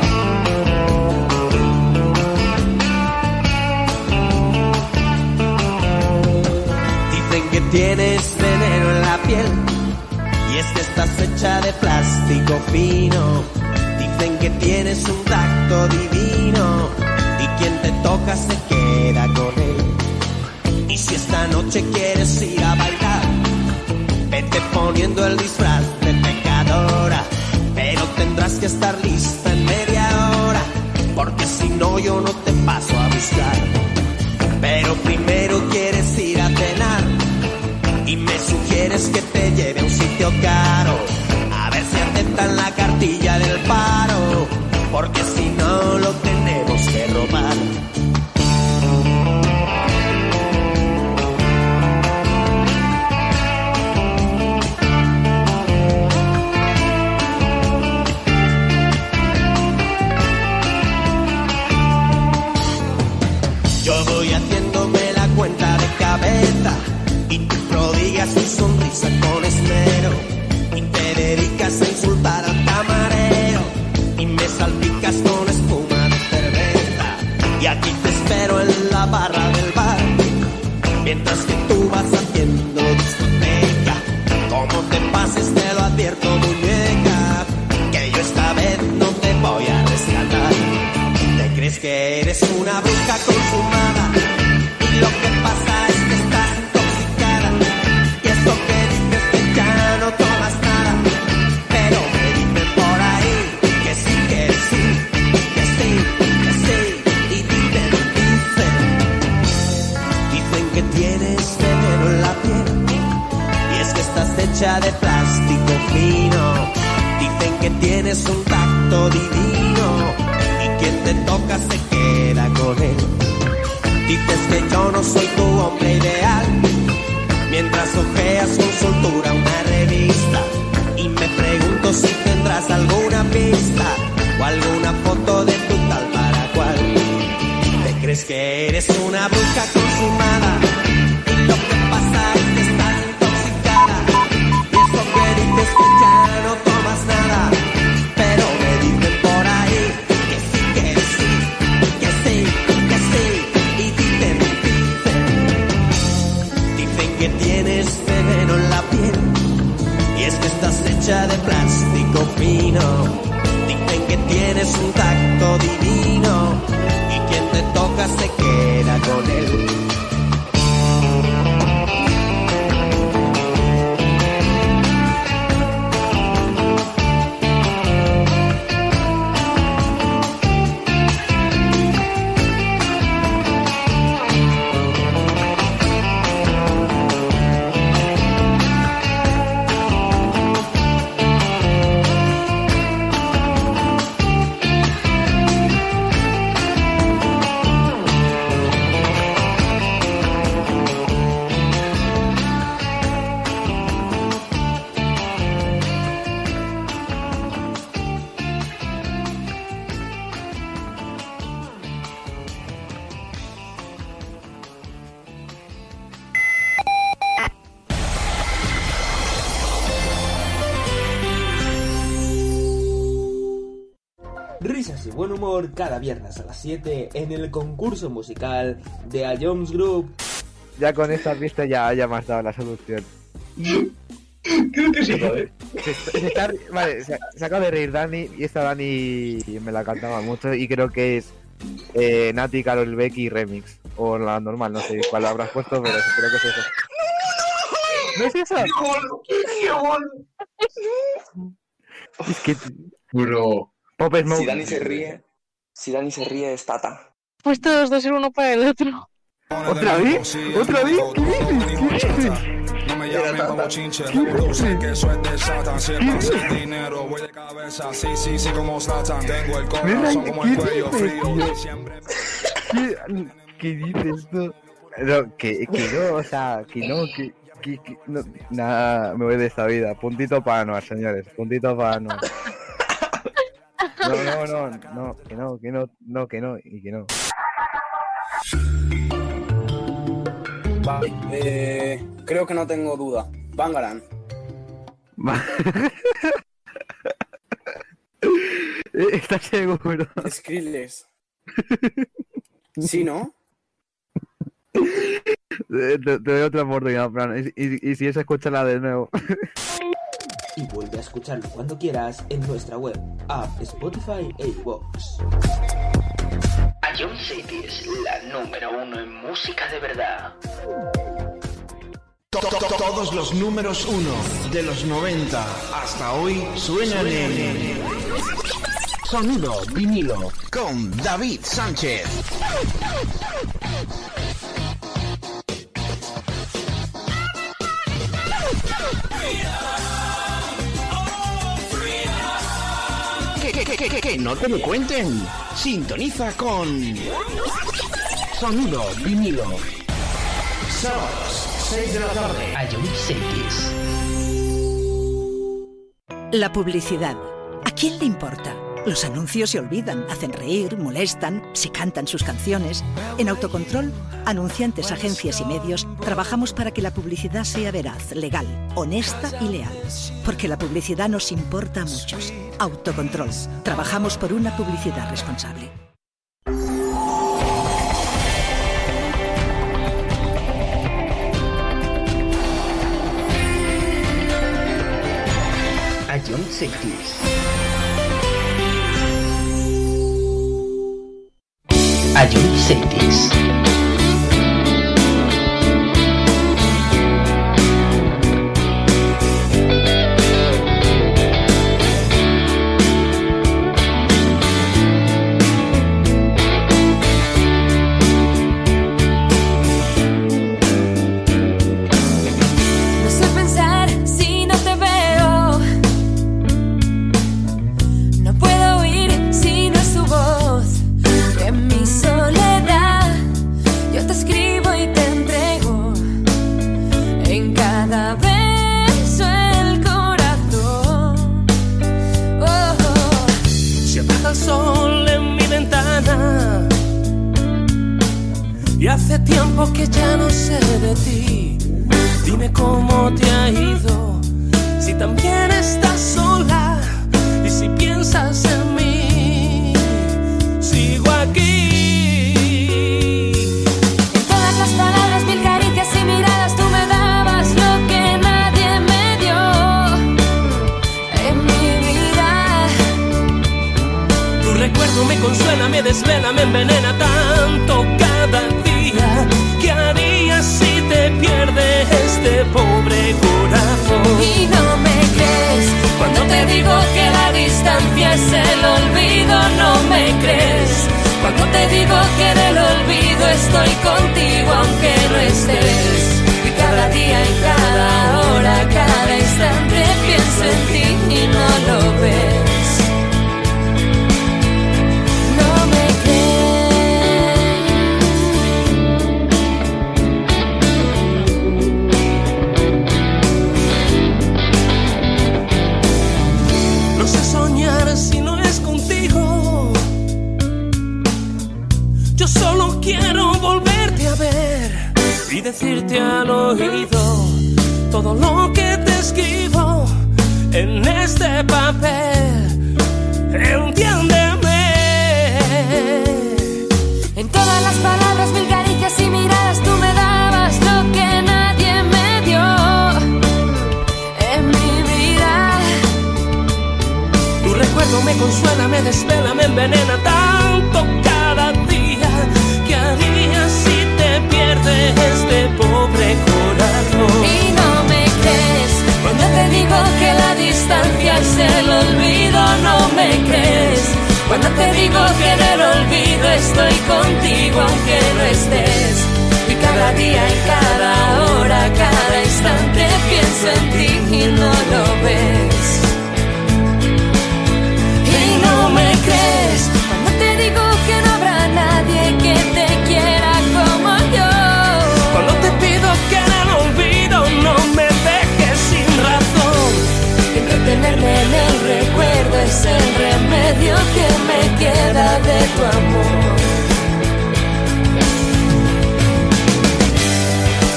Dicen que Tienes veneno en la piel y es que estás hecha de plástico fino. Dicen que tienes un tacto divino y quien te toca se queda con él. Y si esta noche quieres ir a bailar Vete poniendo el disfraz de pecadora, pero tendrás que estar lista en media hora, porque si no yo no te paso a buscar. Pero primero quieres ir a cenar y me sugieres que te lleve a un sitio caro, a ver si aceptan la cartilla del paro, porque si no lo tenemos que robar. De plástico fino. Dicen que tienes un tacto divino y quien te toca se queda con él. Dices que yo no soy tu hombre ideal mientras ojeas con soltura una revista y me pregunto si tendrás alguna pista o alguna foto de tu tal para cual. Te crees que eres una bruja consumada Dicen que tienes un tacto divino y quien te toca se queda con él. 7 en el concurso musical de A Jones Group. Ya con esta pista ya, ya me has dado la solución. Creo que sí, joder. Se, está- se está- vale, se, se acaba de reír Dani y esta Dani me la cantaba mucho y creo que es eh, Nati, Carol Becky Remix. O la normal, no sé cuál habrás puesto, pero creo que es eso. ¿No es eso? Es que... Bro. Pop Smoke. Si Dani se ríe, si Dani se ríe es Tata. Pues todos dos ser uno para el otro. ¿Otra vez? ¿Otra vez? ¿Qué dices? ¿Qué dices? No me llamen como chinche, revolución que eso es de Satan. Si es para hacer dinero, voy de cabeza. Sí, sí, sí, como Zlatan. Tengo el corazón como el cuello frío. Diciembre. ¿Qué, qué dices tú? No, que, que no, o sea, que no, que, que, que no, nada, me voy de esta vida. Puntito para Anuar, señores, puntito para Anuar. No, no, no, no, que no, que no, no, que no, y que no. Vale, eh, creo que no tengo duda. Bangaran. ¿Estás seguro? Skrillex. ¿Sí, no? Te, te- doy otra oportunidad, Fran, y, y, y si es, escúchala de nuevo. Y vuelve a escucharlo cuando quieras en nuestra web, app, Spotify e iVoox. A John City es la número uno en música de verdad. To- to- Todos los números uno de los 90 hasta hoy suenan en Sonido vinilo con David Sánchez. Que, que, que, no te lo cuenten. Sintoniza con Sonido vinilo. Sábados, 6 de la tarde. A. La publicidad. ¿A quién le importa? Los anuncios se olvidan, hacen reír, molestan, se cantan sus canciones. En Autocontrol, anunciantes, agencias y medios, trabajamos para que la publicidad sea veraz, legal, honesta y leal. Porque la publicidad nos importa a muchos. Autocontrol. Trabajamos por una publicidad responsable. A. A John Cities.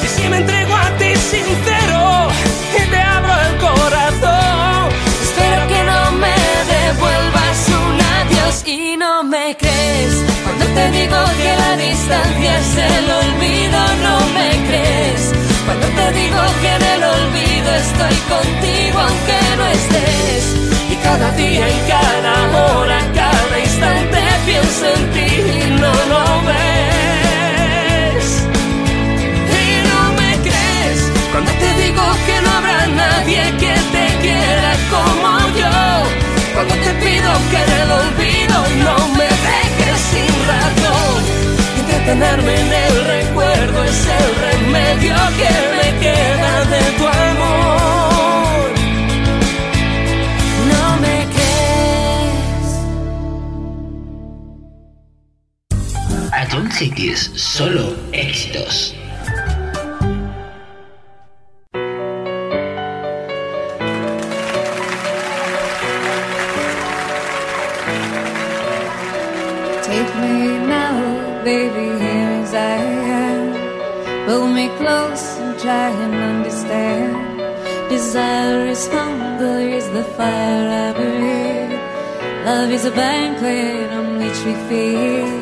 Y si me entrego a ti sincero y te abro el corazón, espero que no me devuelvas un adiós y no me crees. Cuando te digo que la distancia es el olvido, no me crees. Cuando te digo que en el olvido estoy contigo aunque no estés. Y cada día y cada hora, cada instante pienso en ti y no lo ves. Y no me crees cuando te digo que no habrá nadie que te quiera como yo. Cuando te pido que en olvido no me dejes sin razón. Y detenerme en el recuerdo es el remedio que me queda de tu amor. solo éxitos. Take me now, baby, here as I am. Pull me close and try and understand. Desire is hunger, is the fire I breathe. Love is a banquet, on which we feast.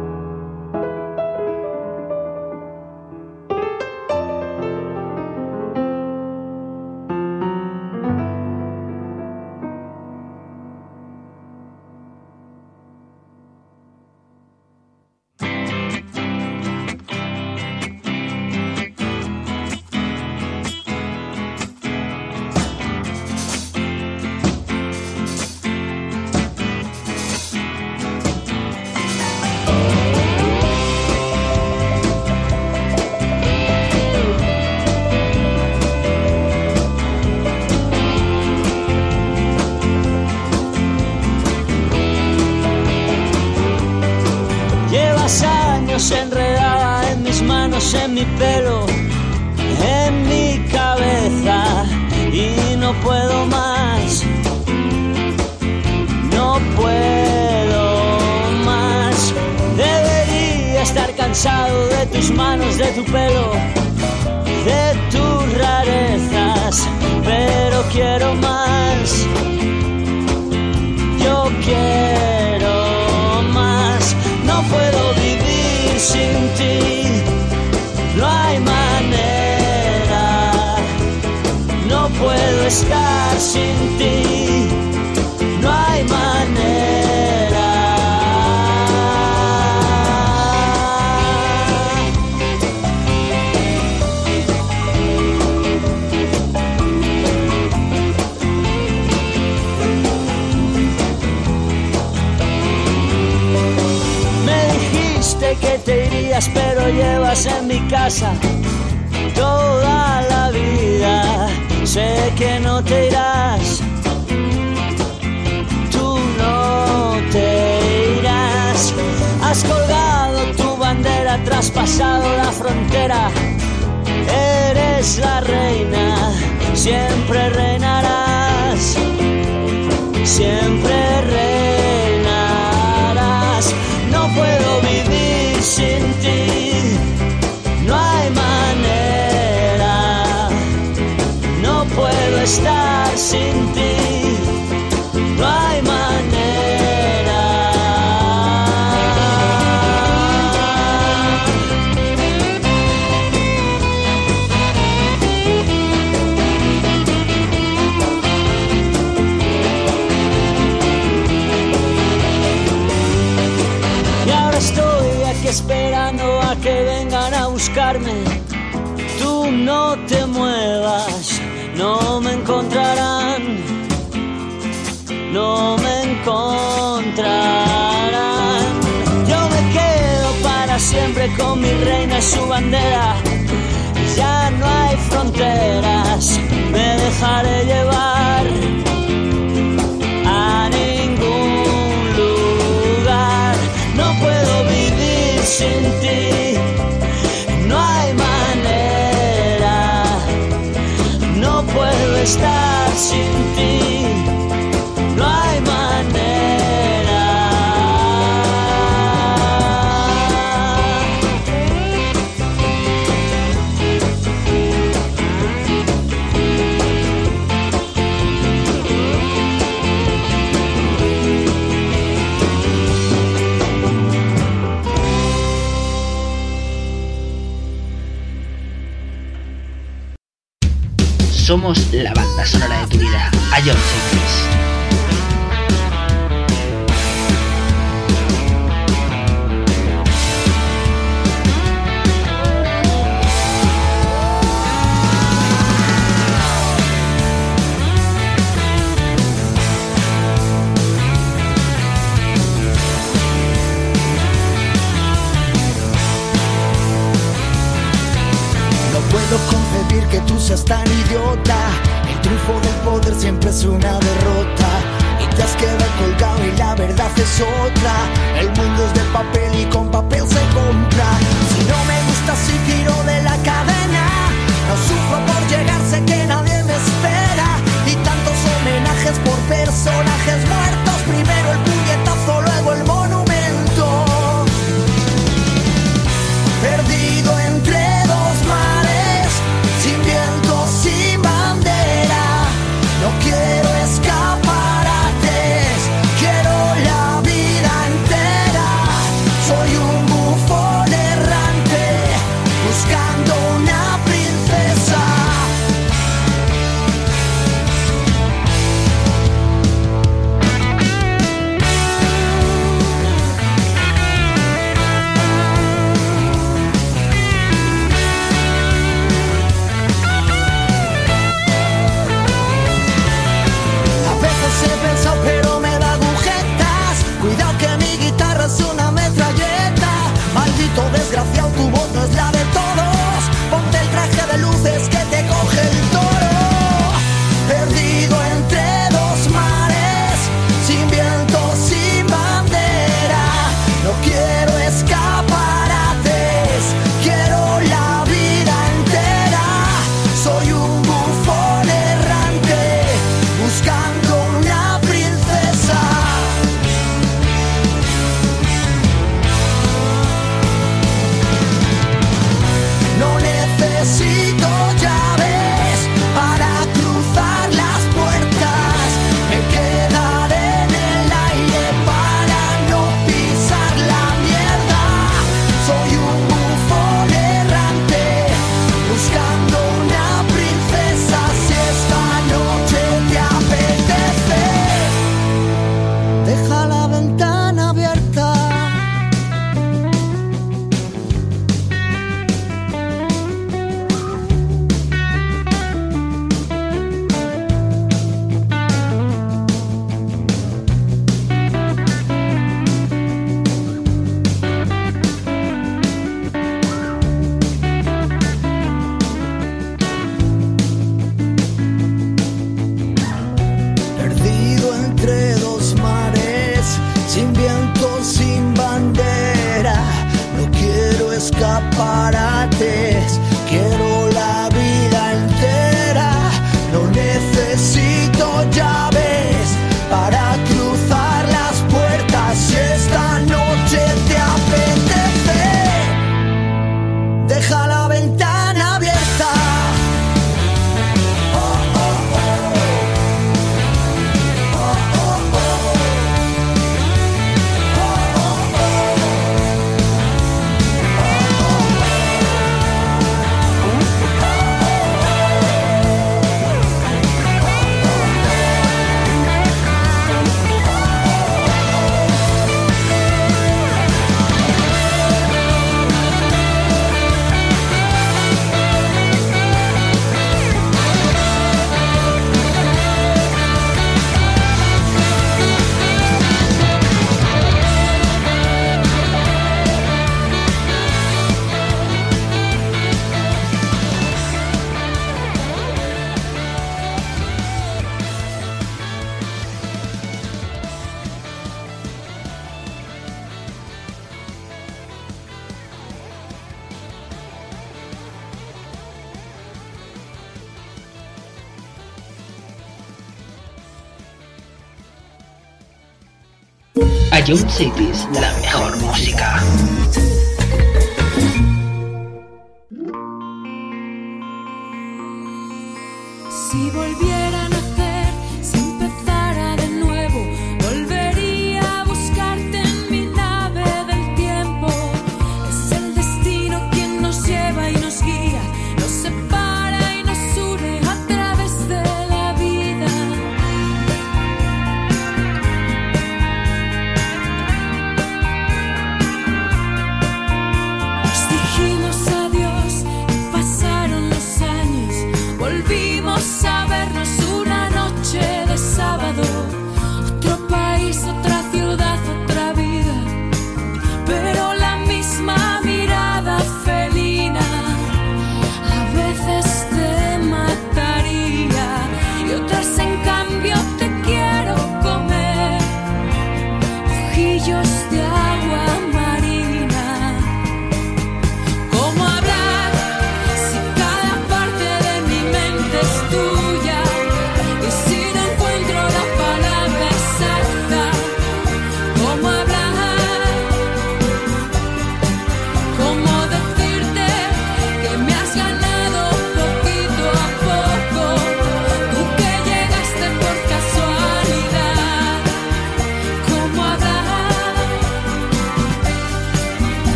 Ion Cities, la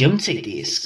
Ion Cities,